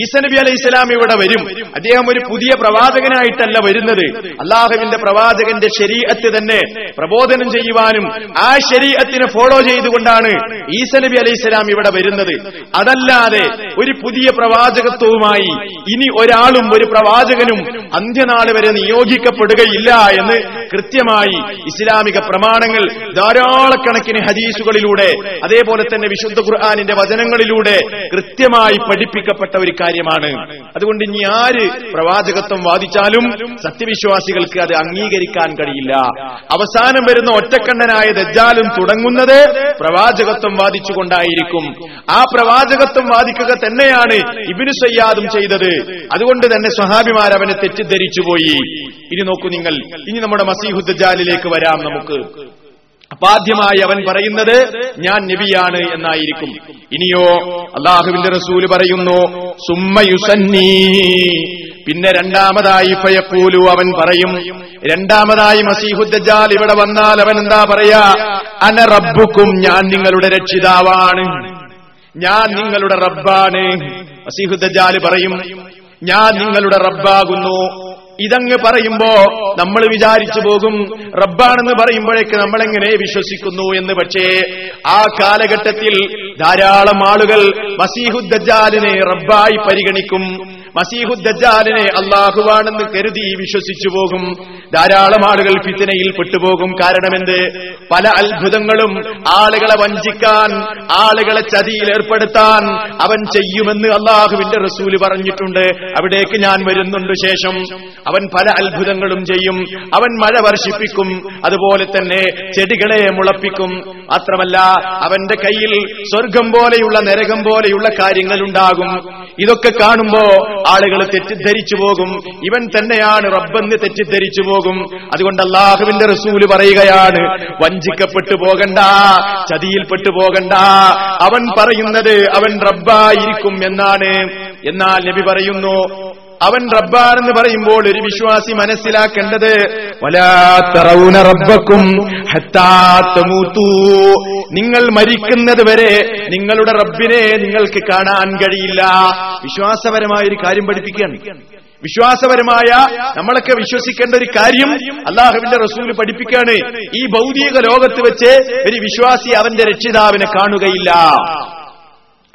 ഈസ നബി അലൈഹി സ്വലാം ഇവിടെ വരും. അദ്ദേഹം ഒരു പുതിയ പ്രവാചകനായിട്ടല്ല വരുന്നത്. അള്ളാഹുവിന്റെ പ്രവാചകന്റെ ശരീരത്ത് തന്നെ പ്രബോധനം ചെയ്യുവാനും ആ ശരീഅത്തിനെ ഫോളോ ചെയ്തുകൊണ്ടാണ് ഈസ നബി അലൈഹി സ്വലാം ഇവിടെ വരുന്നത്. അതല്ലാതെ ഒരു പുതിയ പ്രവാചകത്വവുമായി ഇനി ഒരാളും ഒരു പ്രവാചകനും അന്ത്യനാൾ വരെ നിയോഗിക്കപ്പെടുകയില്ല എന്ന് കൃത്യമായി ഇസ്ലാമിക പ്രമാണങ്ങൾ ധാരാളക്കണക്കിന് ഹദീസുകളിലൂടെ അതേപോലെ തന്നെ വിശുദ്ധ ഖുർആാനിന്റെ വചനങ്ങളിലൂടെ കൃത്യമായി പഠിപ്പിക്കപ്പെട്ട ഒരു കാര്യമാണ്. അതുകൊണ്ട് ഇനി ആര് പ്രവാചകത്വം വാദിച്ചാലും സത്യവിശ്വാസികൾക്ക് അത് അംഗീകരിക്കാൻ കഴിയില്ല. അവസാനം വരുന്ന ഒറ്റക്കണ്ണനായ ദജ്ജാലും തുടങ്ങുന്നത് പ്രവാചകത്വം വാദിച്ചുകൊണ്ടായിരിക്കും. ആ പ്രവാചകത്വം വാദിക്കുക തന്നെയാണ് ഇബിനു സയ്യാദും ചെയ്തത്. അതുകൊണ്ട് തന്നെ സ്വഹാബിമാർ അവനെ തെറ്റിദ്ധരിച്ചുപോയി ഇനി നോക്കൂ നിങ്ങൾ. ഇനി നമ്മുടെ മസീഹുദ്ദാലിലേക്ക് വരാം നമുക്ക്. അപാദ്യമായി അവൻ പറയുന്നത് ഞാൻ നബിയാണ് എന്നായിരിക്കും. ഇനിയോ അള്ളാഹുവിന്റെ റസൂൽ പറയുന്നു സുമ്മയുസന്നീ പിന്നെ രണ്ടാമതായി ഫയക്കൂലു അവൻ പറയും രണ്ടാമതായി മസീഹുദ്ദാൽ ഇവിടെ വന്നാൽ അവൻ എന്താ പറയാ? അന റബ്ബുക്കും ഞാൻ നിങ്ങളുടെ രക്ഷിതാവാണ്. ഞാൻ നിങ്ങളുടെ റബ്ബാണ്. മസീഹുദ്ദാൽ പറയും ഞാൻ നിങ്ങളുടെ റബ്ബാകുന്നു. ഇതങ്ങ് പറയുമ്പോ നമ്മൾ വിചാരിച്ചു പോകും റബ്ബാണെന്ന് പറയുമ്പോഴേക്ക് നമ്മളെങ്ങനെ വിശ്വസിക്കുന്നു എന്ന്. പക്ഷേ ആ കാലഘട്ടത്തിൽ ധാരാളം ആളുകൾ മസീഹുദ്ദാലിനെ റബ്ബായി പരിഗണിക്കും. മസീഹുദ്ദാലിനെ അള്ളാഹുവാണെന്ന് കരുതി വിശ്വസിച്ചു പോകും. ധാരാളം ആളുകൾ ഫിത്തനയിൽ പെട്ടുപോകും. കാരണമെന്ത്? പല അത്ഭുതങ്ങളും ആളുകളെ വഞ്ചിക്കാൻ ആളുകളെ ചതിയിൽ ഏർപ്പെടുത്താൻ അവൻ ചെയ്യുമെന്ന് അള്ളാഹുവിന്റെ റസൂൽ പറഞ്ഞിട്ടുണ്ട്. അവിടേക്ക് ഞാൻ വരുന്നുണ്ട് ശേഷം അവൻ പല അത്ഭുതങ്ങളും ചെയ്യും. അവൻ മഴ വർഷിപ്പിക്കും. അതുപോലെ തന്നെ ചെടികളെ മുളപ്പിക്കും. മാത്രമല്ല അവന്റെ കയ്യിൽ സ്വർഗം പോലെയുള്ള നരകം പോലെയുള്ള കാര്യങ്ങൾ ഉണ്ടാകും. ഇതൊക്കെ കാണുമ്പോ ആളുകൾ തെറ്റിദ്ധരിച്ചു പോകും. ഇവൻ തന്നെയാണ് റബ്ബെന്ന് തെറ്റിദ്ധരിച്ചു പോകും. അതുകൊണ്ട് അള്ളാഹുവിന്റെ റസൂൽ പറയുകയാണ് വഞ്ചിക്കപ്പെട്ടു പോകണ്ട ചതിയിൽപ്പെട്ടു പോകണ്ട. അവൻ പറയുന്നത് അവൻ റബ്ബായിരിക്കും എന്നാണ്. എന്നാൽ നബി പറയുന്നു അവൻ റബ്ബാണെന്ന് പറയുമ്പോൾ ഒരു വിശ്വാസി മനസ്സിലാക്കേണ്ടത് വലാ തറൗന റബ്ബക്കും നിങ്ങൾ മരിക്കുന്നത് വരെ നിങ്ങളുടെ റബ്ബിനെ നിങ്ങൾക്ക് കാണാൻ കഴിയില്ല. വിശ്വാസപരമായ ഒരു കാര്യം പഠിപ്പിക്കുകയാണ്. വിശ്വാസപരമായ നമ്മളൊക്കെ വിശ്വസിക്കേണ്ട ഒരു കാര്യം അള്ളാഹുവിന്റെ റസൂൽ പഠിപ്പിക്കുകയാണ്. ഈ ഭൗതിക ലോകത്ത് വെച്ച് ഒരു വിശ്വാസി അവന്റെ രക്ഷിതാവിനെ കാണുകയില്ല.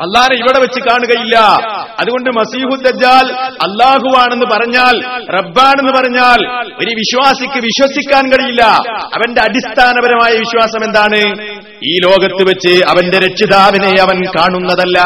അള്ളാഹിനെ ഇവിടെ വെച്ച് കാണുകയില്ല. അതുകൊണ്ട് മസീഹു ദജ്ജാൽ അള്ളാഹുവാണെന്ന് പറഞ്ഞാൽ റബ്ബാണെന്ന് പറഞ്ഞാൽ ഒരു വിശ്വാസിക്ക് വിശ്വസിക്കാൻ കഴിയില്ല. അവന്റെ അടിസ്ഥാനപരമായ വിശ്വാസം എന്താണ്? ഈ ലോകത്ത് വെച്ച് അവന്റെ രക്ഷിതാവിനെ അവൻ കാണുന്നതല്ല.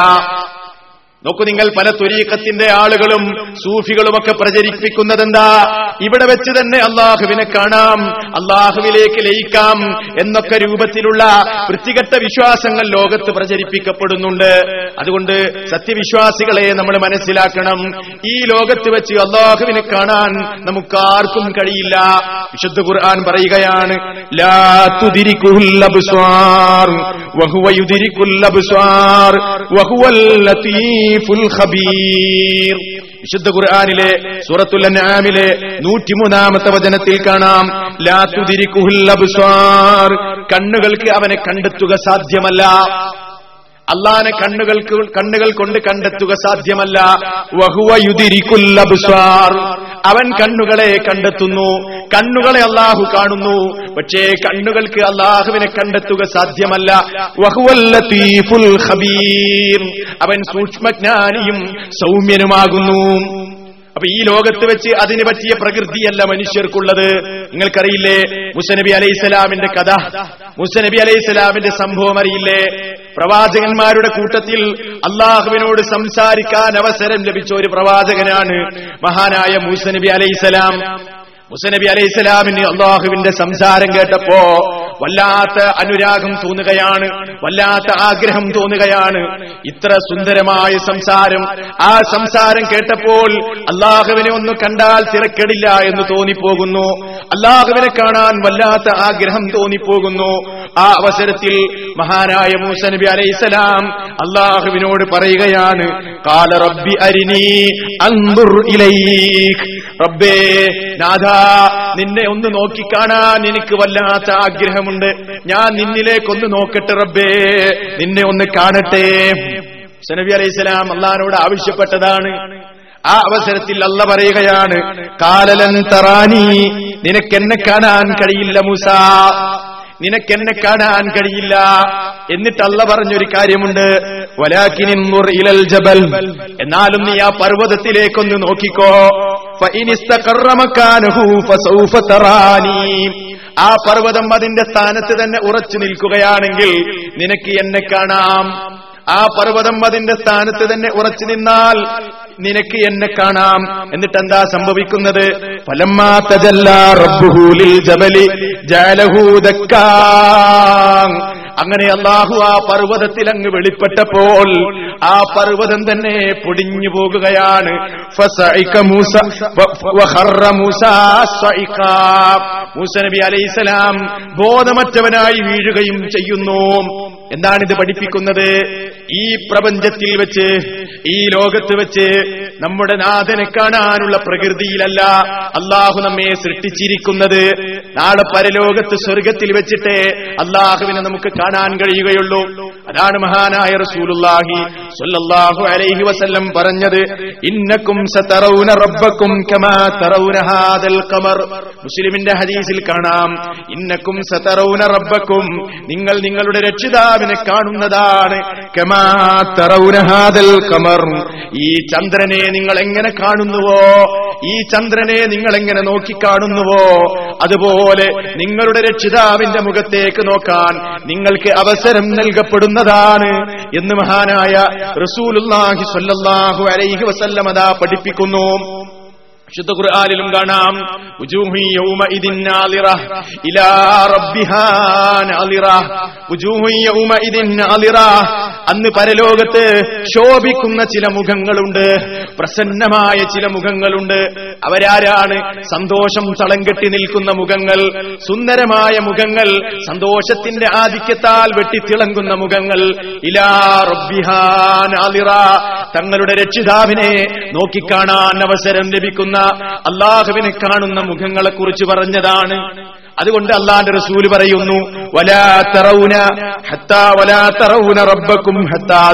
നോക്കൂ നിങ്ങൾ പല തുരീക്കത്തിന്റെ ആളുകളും സൂഫികളുമൊക്കെ പ്രചരിപ്പിക്കുന്നതെന്താ? ഇവിടെ വെച്ച് തന്നെ അള്ളാഹുവിനെ കാണാം അള്ളാഹുവിലേക്ക് ലയിക്കാം എന്നൊക്കെ രൂപത്തിലുള്ള വൃത്തികെട്ട വിശ്വാസങ്ങൾ ലോകത്ത് പ്രചരിപ്പിക്കപ്പെടുന്നുണ്ട്. അതുകൊണ്ട് സത്യവിശ്വാസികളെ നമ്മൾ മനസ്സിലാക്കണം. ഈ ലോകത്ത് വെച്ച് അള്ളാഹുവിനെ കാണാൻ നമുക്കാർക്കും കഴിയില്ല. വിശുദ്ധ ഖുർആൻ പറയുകയാണ് വഹുവ വഹുവൽ ലത്തീഫുൽ ഖബീർ. വിശുദ്ധ ഖുർആാനിലെ സൂറത്തുൽ അൻആമിലെ നൂറ്റിമൂന്നാമത്തെ വചനത്തിൽ കാണാം. ലാ തുദിരിക്കുൽ അബ്സ്വാർ കണ്ണുകൾക്ക് അവനെ കണ്ടെത്തുക സാധ്യമല്ല. അള്ളാനെ കണ്ണുകൾക്ക് കണ്ണുകൾ കൊണ്ട് കണ്ടെത്തുക സാധ്യമല്ല. വഹുവ യുദിരിക്കുൽ അബ്സ്വാർ അവൻ കണ്ണുകളെ കണ്ടെത്തുന്നു. കണ്ണുകളെ അള്ളാഹു കാണുന്നു. പക്ഷേ കണ്ണുകൾക്ക് അള്ളാഹുവിനെ കണ്ടെത്തുക സാധ്യമല്ല. അവൻ സൂക്ഷ്മജ്ഞാനിയും സൗമ്യനുമാകുന്നു. അപ്പൊ ഈ ലോകത്ത് വെച്ച് അതിന് പറ്റിയ പ്രകൃതിയല്ല മനുഷ്യർക്കുള്ളത്. നിങ്ങൾക്കറിയില്ലേ മുസനബി അലൈഹിസ്സലാമിന്റെ കഥ? മുസനബി അലൈഹിസ്സലാമിന്റെ സംഭവം അറിയില്ലേ? പ്രവാചകന്മാരുടെ കൂട്ടത്തിൽ അള്ളാഹുവിനോട് സംസാരിക്കാൻ അവസരം ലഭിച്ച ഒരു പ്രവാചകനാണ് മഹാനായ മൂസനബി അലൈഹിസ്സലാം. മുസനബി അലൈഹിസ്സലാമിന് അള്ളാഹുവിന്റെ സംസാരം കേട്ടപ്പോ വല്ലാത്ത അനുരാഗം തോന്നുകയാണ് വല്ലാത്ത ആഗ്രഹം തോന്നുകയാണ്. ഇത്ര സുന്ദരമായ സംസാരം ആ സംസാരം കേട്ടപ്പോൾ അള്ളാഹുവിനെ ഒന്ന് കണ്ടാൽ തിരക്കെടില്ല എന്ന് തോന്നിപ്പോകുന്നു. അള്ളാഹുവിനെ കാണാൻ വല്ലാത്ത ആഗ്രഹം തോന്നിപ്പോകുന്നു. ആ അവസരത്തിൽ മഹാനായ മൂസ നബി അലൈസലാം അള്ളാഹുവിനോട് പറയുകയാണ് കാല റബ്ബി അരിനി അൻദുർ ഇലൈക്. റബ്ബേ നാഥ നിന്നെ ഒന്ന് നോക്കിക്കാണാൻ എനിക്ക് വല്ലാത്ത ആഗ്രഹമുണ്ട് ഞാൻ നിന്നിലേക്കൊന്ന് നോക്കട്ടെ റബ്ബേ. നിന്നെ ഒന്ന് കാണട്ടെ. സനബി അലൈഹി സ്വലാം അള്ളഹാനോട് ആവശ്യപ്പെട്ടതാണ്. ആ അവസരത്തിൽ അല്ല പറയുകയാണ് കാലലൻ തറാനി നിനക്കെന്നെ കാണാൻ കഴിയില്ല മൂസ. നിനക്കെന്നെ കാണാൻ കഴിയില്ല. എന്നിട്ട് അല്ല പറഞ്ഞൊരു കാര്യമുണ്ട്. ജബൽ. എന്നാലും നീ ആ പർവതത്തിലേക്കൊന്ന് നോക്കിക്കോ. ആ പർവതം അതിന്റെ സ്ഥാനത്ത് തന്നെ ഉറച്ചു നിൽക്കുകയാണെങ്കിൽ നിനക്ക് എന്നെ കാണാം. ആ പർവതം അതിന്റെ സ്ഥാനത്ത് തന്നെ ഉറച്ചു നിന്നാൽ നിനക്ക് എന്നെ കാണാം. എന്നിട്ട് എന്താ സംഭവിക്കുന്നത്? ഫലം റബ്ബുഹൂലിൽ റബ്ബുഹു ലിൽ ജബലി ജഅലഹു ദക്കാ അങ്ങനെ അള്ളാഹു ആ പർവതത്തിൽ അങ്ങ് വെളിപ്പെട്ടപ്പോൾ ആ പർവതം തന്നെ പൊടിഞ്ഞു പോകുകയാണ്. മൂസ നബി അലൈഹിസലാം ബോധമറ്റവനായി വീഴുകയും ചെയ്യുന്നു. എന്താണിത് പഠിപ്പിക്കുന്നത്? ഈ പ്രപഞ്ചത്തിൽ വെച്ച് ഈ ലോകത്ത് വെച്ച് നമ്മുടെ നാഥനെ കാണാനുള്ള പ്രകൃതിയിലല്ല അള്ളാഹു നമ്മെ സൃഷ്ടിച്ചിരിക്കുന്നത്. നാളെ പരലോകത്ത് സ്വർഗത്തിൽ വെച്ചിട്ട് അള്ളാഹുവിനെ നമുക്ക് കാണാൻ കഴിയുകയുള്ളൂ. അതാണ് മഹാനായ റസൂലുല്ലാഹി സല്ലല്ലാഹു അലൈഹി വസല്ലം പറഞ്ഞത് ഇന്നക്കും സതറൗന റബ്ബക്കും കമാ തറൗന ഹാദൽ ഖമർ. മുസ്ലിമിന്റെ ഹദീസിൽ കാണാം ഇന്നക്കും സതറൗന റബ്ബക്കും നിങ്ങൾ നിങ്ങളുടെ രക്ഷിതാവിനെ കാണുന്നതാണ് കമാ തറൗന ഹാദൽ ഖമർ. ഈ ചന്ദ്രനെ നിങ്ങൾ എങ്ങനെ കാണുന്നുവോ ഈ ചന്ദ്രനെ നിങ്ങൾ എങ്ങനെ നോക്കി നോക്കിക്കാണുന്നുവോ അതുപോലെ നിങ്ങളുടെ രക്ഷിതാവിന്റെ മുഖത്തേക്ക് നോക്കാൻ നിങ്ങൾക്ക് അവസരം നൽകപ്പെടുന്നതാണ് എന്ന് മഹാനായ റസൂലുള്ളാഹി സ്വല്ലല്ലാഹു അലൈഹി വസല്ലം അതാ പഠിപ്പിക്കുന്നു. വിശുദ്ധ ഖുർആാനിലും കാണാം. അന്ന് പരലോകത്ത് ശോഭിക്കുന്ന ചില മുഖങ്ങളുണ്ട്. പ്രസന്നമായ ചില മുഖങ്ങളുണ്ട്. അവരാരാണ് സന്തോഷം തളം കെട്ടി നിൽക്കുന്ന മുഖങ്ങൾ? സുന്ദരമായ മുഖങ്ങൾ സന്തോഷത്തിന്റെ ആധിക്യത്താൽ വെട്ടിത്തിളങ്ങുന്ന മുഖങ്ങൾ. ഇലാ റബ്ബിഹാൻ തങ്ങളുടെ രക്ഷിതാവിനെ നോക്കിക്കാണാൻ അവസരം ലഭിക്കുന്ന അള്ളാഹുവിനെ കാണുന്ന മുഖങ്ങളെ കുറിച്ച് പറഞ്ഞതാണ്. അതുകൊണ്ട് അള്ളാന്റെ റസൂൽ പറയുന്നു വലാ ഹത്താ വലാ ഹത്താ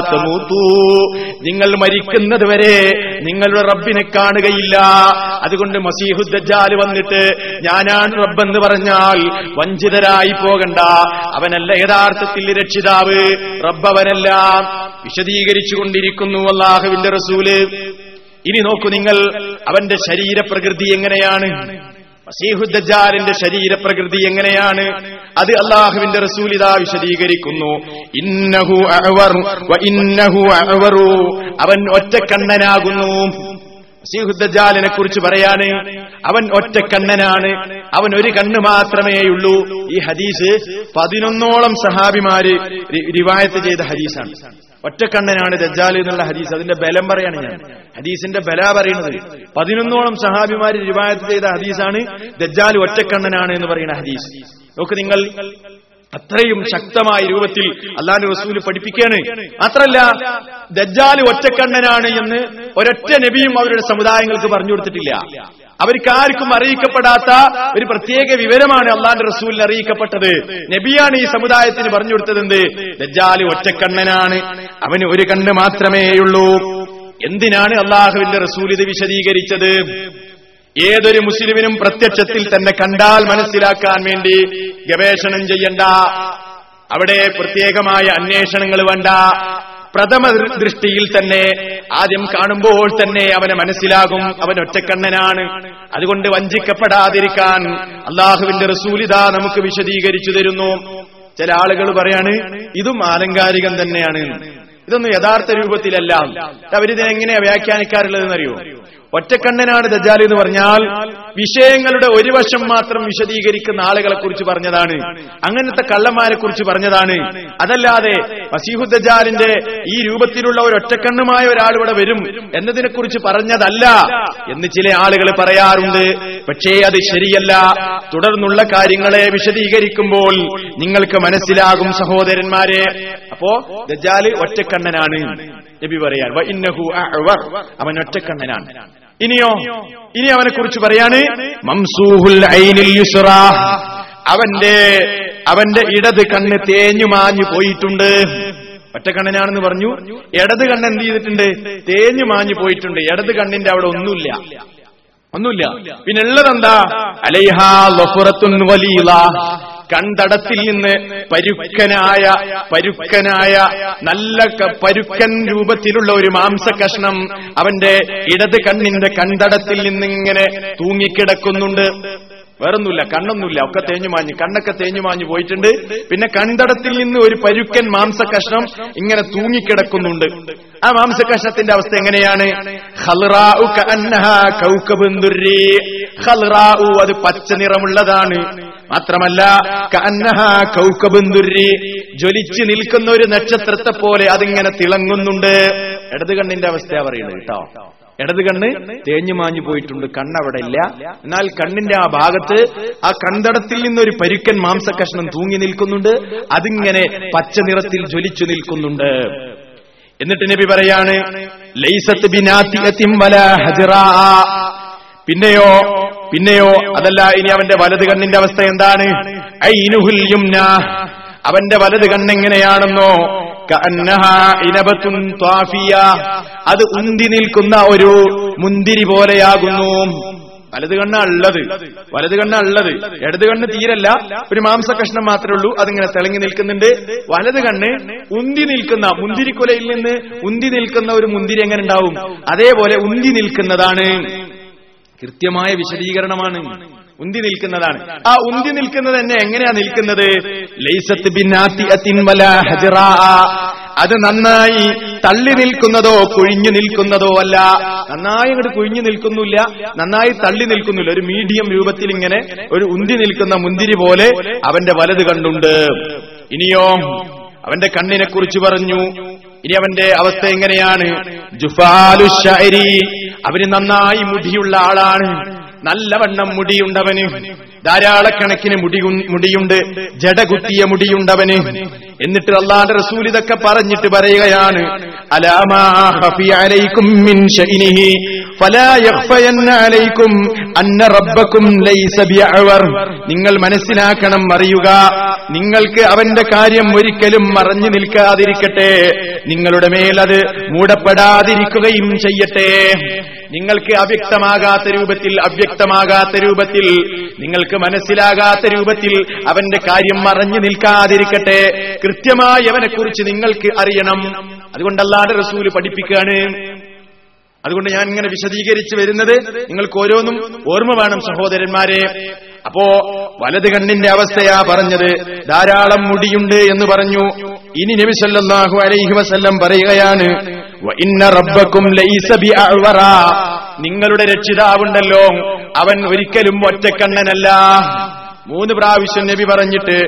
നിങ്ങൾ മരിക്കുന്നത് വരെ നിങ്ങളുടെ റബ്ബിനെ കാണുകയില്ല. അതുകൊണ്ട് മസീഹുദ്ദാൽ വന്നിട്ട് ഞാനാണ് റബ്ബെന്ന് പറഞ്ഞാൽ വഞ്ചിതരായി പോകണ്ട. അവനല്ല യഥാർത്ഥത്തിൽ രക്ഷിതാവ് റബ്ബവനല്ല. വിശദീകരിച്ചുകൊണ്ടിരിക്കുന്നു അള്ളാഹുവിന്റെ റസൂൽ. ഇനി നോക്കൂ നിങ്ങൾ അവന്റെ ശരീരപ്രകൃതി എങ്ങനെയാണ്? മസീഹുദ്ദാലിന്റെ ശരീരപ്രകൃതി എങ്ങനെയാണ്? അത് അള്ളാഹുവിന്റെ റസൂലിത വിശദീകരിക്കുന്നു. ഇന്നഹു ഇന്നഹു അവൻ ഒറ്റക്കണ്ണനാകുന്നു. മസീഹുദ്ദാലിനെ കുറിച്ച് പറയാണ് അവൻ ഒറ്റക്കണ്ണനാണ്. അവൻ ഒരു കണ്ണ് മാത്രമേയുള്ളൂ ഈ ഹദീസ് പതിനൊന്നോളം സഹാബിമാര് റിവായത്ത് ചെയ്ത ഹദീസാണ്. ഒറ്റക്കണ്ണനാണ് ദജ്ജാൽ എന്നുള്ള ഹദീസ്. അതിന്റെ ബലം പറയാണ് ഞാൻ. ഹദീസിന്റെ ബല പറയുന്നത് പതിനൊന്നോളം സഹാബിമാർ റിവായത്ത് ചെയ്ത ഹദീസാണ് ദജ്ജാൽ ഒറ്റക്കണ്ണനാണ് എന്ന് പറയുന്ന ഹദീസ്. നോക്ക് നിങ്ങൾ അത്രയും ശക്തമായ രൂപത്തിൽ അള്ളാഹു റസൂൽ പഠിപ്പിക്കുകയാണ്. മാത്രല്ല ദജ്ജാൽ ഒറ്റക്കണ്ണനാണ് എന്ന് ഒരൊറ്റ നബിയും അവരുടെ സമുദായങ്ങൾക്ക് പറഞ്ഞു കൊടുത്തിട്ടില്ല. അവർക്ക് ആർക്കും അറിയിക്കപ്പെടാത്ത ഒരു പ്രത്യേക വിവരമാണ് അള്ളാന്റെ റസൂലിന് അറിയിക്കപ്പെട്ടത്. നബിയാണ് ഈ സമുദായത്തിന് പറഞ്ഞു കൊടുത്തത് എന്ത്? ദജ്ജാൽ ഒറ്റക്കണ്ണനാണ്. അവന് ഒരു കണ്ണ് മാത്രമേയുള്ളൂ എന്തിനാണ് അള്ളാഹുവിന്റെ റസൂൽ ഇത് വിശദീകരിച്ചത്? ഏതൊരു മുസ്ലിമിനും പ്രത്യക്ഷത്തിൽ തന്നെ കണ്ടാൽ മനസ്സിലാക്കാൻ വേണ്ടി ഗവേഷണം ചെയ്യണ്ട. അവിടെ പ്രത്യേകമായ അന്വേഷണങ്ങൾ വേണ്ട. പ്രഥമ ദൃഷ്ടിയിൽ തന്നെ ആദ്യം കാണുമ്പോൾ തന്നെ അവനെ മനസ്സിലാകും അവൻ ഒറ്റക്കണ്ണനാണ്. അതുകൊണ്ട് വഞ്ചിക്കപ്പെടാതിരിക്കാൻ അള്ളാഹുവിന്റെ റസൂലിത നമുക്ക് വിശദീകരിച്ചു തരുന്നു. ചില ആളുകൾ പറയാണ് ഇതും ആലങ്കാരികം തന്നെയാണ്. ഇതൊന്നും യഥാർത്ഥ രൂപത്തിലല്ല. അവരിതിനെങ്ങനെയാ വ്യാഖ്യാനിക്കാറുള്ളതെന്നറിയോ? ഒറ്റക്കണ്ണനാണ് ദജാൽ എന്ന് പറഞ്ഞാൽ വിഷയങ്ങളുടെ ഒരു വശം മാത്രം വിശദീകരിക്കുന്ന ആളുകളെ കുറിച്ച് പറഞ്ഞതാണ്. അങ്ങനത്തെ കള്ളന്മാരെ കുറിച്ച് പറഞ്ഞതാണ്. അതല്ലാതെ വസീഹു ദജാലിന്റെ ഈ രൂപത്തിലുള്ള ഒരു ഒറ്റക്കണ്ണുമായ ഒരാൾ ഇവിടെ വരും എന്നതിനെ കുറിച്ച് പറഞ്ഞതല്ല എന്ന് ചില ആളുകൾ പറയാറുണ്ട്. പക്ഷേ അത് ശരിയല്ല. തുടർന്നുള്ള കാര്യങ്ങളെ വിശദീകരിക്കുമ്പോൾ നിങ്ങൾക്ക് മനസ്സിലാകും സഹോദരന്മാരെ. അപ്പോ ദജാൽ ഒറ്റക്കണ്ണനാണ് നബി പറയാൻ. അവൻ ഒറ്റക്കണ്ണനാണ് ഇനിയോ? ഇനി അവനെ കുറിച്ച് പറയാണ് മംസൂഹുൽ അവന്റെ അവന്റെ ഇടത് കണ്ണ് തേഞ്ഞു മാഞ്ഞു പോയിട്ടുണ്ട്. ഒറ്റക്കണ്ണനാണെന്ന് പറഞ്ഞു. ഇടത് കണ്ണ് എന്ത് ചെയ്തിട്ടുണ്ട്? തേഞ്ഞു മാഞ്ഞു പോയിട്ടുണ്ട്. ഇടത് കണ്ണിന്റെ അവിടെ ഒന്നുമില്ല. ഒന്നുമില്ല. പിന്നെ ഉള്ളതെന്താ അലൈഹാ വലീല. കണ്ടടത്തിൽ നിന്ന് പരുക്കനായ പരുക്കനായ നല്ല പരുക്കൻ രൂപത്തിലുള്ള ഒരു മാംസ കഷ്ണം അവന്റെ ഇടത് കണ്ണിന്റെ കണ്ടടത്തിൽ നിന്നിങ്ങനെ തൂങ്ങിക്കിടക്കുന്നുണ്ട്. വേറൊന്നുമില്ല കണ്ണൊന്നുമില്ല ഒക്കെ തേഞ്ഞു മാഞ്ഞു കണ്ണൊക്കെ തേഞ്ഞു മാഞ്ഞു പോയിട്ടുണ്ട്. പിന്നെ കണ്ടടത്തിൽ നിന്ന് ഒരു പരുക്കൻ മാംസ കഷ്ണം ഇങ്ങനെ തൂങ്ങിക്കിടക്കുന്നുണ്ട്. ആ മാംസ കഷ്ണത്തിന്റെ അവസ്ഥ എങ്ങനെയാണ്? അത് പച്ച നിറമുള്ളതാണ്. മാത്രമല്ല ദുർരി. ജ്വലിച്ച് നിൽക്കുന്ന ഒരു നക്ഷത്രത്തെ പോലെ അതിങ്ങനെ തിളങ്ങുന്നുണ്ട് ഇടത് കണ്ണിന്റെ അവസ്ഥ പറയുന്നത് കേട്ടോ ഇടത് കണ്ണ് തേഞ്ഞു മാഞ്ഞു പോയിട്ടുണ്ട് കണ്ണവിടെ ഇല്ല എന്നാൽ കണ്ണിന്റെ ആ ഭാഗത്ത് ആ കണ്ടടത്തിൽ നിന്നൊരു പരുക്കൻ മാംസകഷ്ണം തൂങ്ങി നിൽക്കുന്നുണ്ട് അതിങ്ങനെ പച്ച നിറത്തിൽ ജ്വലിച്ചു നിൽക്കുന്നുണ്ട് എന്നിട്ട് നബി പറയാണ് ലൈസത്ത് ബിനാത്തി. പിന്നെയോ പിന്നെയോ അതല്ല ഇനി അവന്റെ വലത് കണ്ണിന്റെ അവസ്ഥ എന്താണ്? ഐനുഹുൽ അവന്റെ വലത് കണ്ണെങ്ങനെയാണെന്നോ. അത് ഉന്തി നിൽക്കുന്ന ഒരു മുന്തിരി പോലെയാകുന്നു. വലത് കണ്ണ് ഉള്ളത് വലത് കണ്ണ് ഉള്ളത് ഇടത് കണ്ണ് തീരല്ല. ഒരു മാംസ കഷ്ണം മാത്രമേ ഉള്ളൂ. അതിങ്ങനെ തിളങ്ങി നിൽക്കുന്നുണ്ട്. വലത് കണ്ണ് ഉന്തി നിൽക്കുന്ന മുന്തിരിക്കുലയിൽ നിന്ന് ഉന്തി നിൽക്കുന്ന ഒരു മുന്തിരി എങ്ങനെ ഉണ്ടാവും? അതേപോലെ ഉന്തി നിൽക്കുന്നതാണ്. കൃത്യമായ വിശദീകരണമാണ് ഉന്തി നിൽക്കുന്നതാണ്. ആ ഉന്തി നിൽക്കുന്നത് തന്നെ എങ്ങനെയാ നിൽക്കുന്നത്? ലൈസത്ത്. അത് നന്നായി തള്ളി നിൽക്കുന്നതോ കുഴിഞ്ഞു നിൽക്കുന്നതോ അല്ല. നന്നായി അങ്ങോട്ട് കുഴിഞ്ഞു നിൽക്കുന്നില്ല. നന്നായി തള്ളി നിൽക്കുന്നില്ല. ഒരു മീഡിയം രൂപത്തിൽ ഇങ്ങനെ ഒരു ഉന്തി നിൽക്കുന്ന മുന്തിരി പോലെ അവന്റെ വലത് കണ്ടുണ്ട് ഇനിയോ അവന്റെ കണ്ണിനെ കുറിച്ച് പറഞ്ഞു. ഇനി അവന്റെ അവസ്ഥ എങ്ങനെയാണ്? ജുഫാലു അവന് നന്നായി മുടിയുള്ള ആളാണ്. നല്ലവണ്ണം മുടിയുണ്ടവന്. ധാരാളക്കണക്കിന് മുടി മുടിയുണ്ട്. ജടകുത്തിയ മുടിയുണ്ടവന്. എന്നിട്ട് അള്ളാന്റെ റസൂൽ ഇതൊക്കെ പറഞ്ഞിട്ട് പറയുകയാണ്. നിങ്ങൾ മനസ്സിലാക്കണം അറിയുക. നിങ്ങൾക്ക് അവന്റെ കാര്യം ഒരിക്കലും മറഞ്ഞു നിൽക്കാതിരിക്കട്ടെ. നിങ്ങളുടെ മേൽ അത് മൂടപ്പെടാതിരിക്കുകയും ചെയ്യട്ടെ. നിങ്ങൾക്ക് അവ്യക്തമാകാത്ത രൂപത്തിൽ അവ്യക്തമാകാത്ത രൂപത്തിൽ നിങ്ങൾക്ക് മനസ്സിലാകാത്ത രൂപത്തിൽ അവന്റെ കാര്യം മറഞ്ഞു നിൽക്കാതിരിക്കട്ടെ. കൃത്യമായി അവനെക്കുറിച്ച് നിങ്ങൾക്ക് അറിയണം. അതുകൊണ്ട് അല്ലാതെ റസൂൽ പഠിപ്പിക്കുകയാണ്. അതുകൊണ്ട് ഞാൻ ഇങ്ങനെ വിശദീകരിച്ച് വരുന്നത് നിങ്ങൾക്ക് ഓരോന്നും ഓർമ്മ വേണം സഹോദരന്മാരെ. അപ്പോ വലത് കണ്ണിന്റെ അവസ്ഥയാ പറഞ്ഞത്. ധാരാളം മുടിയുണ്ട് എന്ന് പറഞ്ഞു. ഇനി നബിസല്ലാഹു അലൈഹി വസല്ലം പറയുകയാണ് "വ ഇന്ന റബ്ബക്കും ലൈസ ബിഅഅ്വറ." നിങ്ങളുടെ രക്ഷിതാവുണ്ടല്ലോ. അവൻ ഒരിക്കലും ഒറ്റക്കണ്ണനല്ല. മൂന്ന് പ്രാവശ്യം നബി പറഞ്ഞിട്ട്.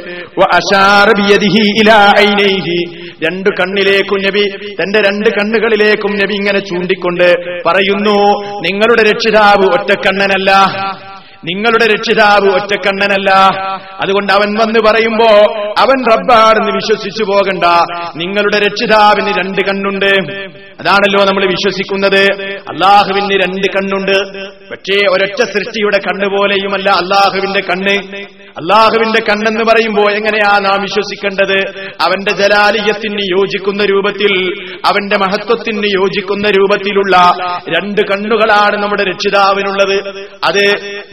രണ്ടു കണ്ണിലേക്കും നബി തന്റെ രണ്ട് കണ്ണുകളിലേക്കും നബി ഇങ്ങനെ ചൂണ്ടിക്കൊണ്ട് പറയുന്നു നിങ്ങളുടെ രക്ഷിതാവ് ഒറ്റക്കണ്ണനല്ല. നിങ്ങളുടെ രക്ഷിതാവ് ഒറ്റക്കണ്ണനല്ല. അതുകൊണ്ട് അവൻ വന്ന് പറയുമ്പോ അവൻ റബ്ബാണെന്ന് വിശ്വസിച്ചു പോകണ്ട. നിങ്ങളുടെ രക്ഷിതാവിന് രണ്ട് കണ്ണുണ്ട്. അതാണല്ലോ നമ്മൾ വിശ്വസിക്കുന്നത്. അള്ളാഹുവിന് രണ്ട് കണ്ണുണ്ട്. പക്ഷേ ഒരൊറ്റ സൃഷ്ടിയുടെ കണ്ണ് പോലെയുമല്ല അള്ളാഹുവിന്റെ കണ്ണ്. അള്ളാഹുവിന്റെ കണ്ണെന്ന് പറയുമ്പോ എങ്ങനെയാ നാം വിശ്വസിക്കേണ്ടത്? അവന്റെ ജലാലിയത്തിന് യോജിക്കുന്ന രൂപത്തിൽ അവന്റെ മഹത്വത്തിന് യോജിക്കുന്ന രൂപത്തിലുള്ള രണ്ട് കണ്ണുകളാണ് നമ്മുടെ രക്ഷിതാവിനുള്ളത്. അത്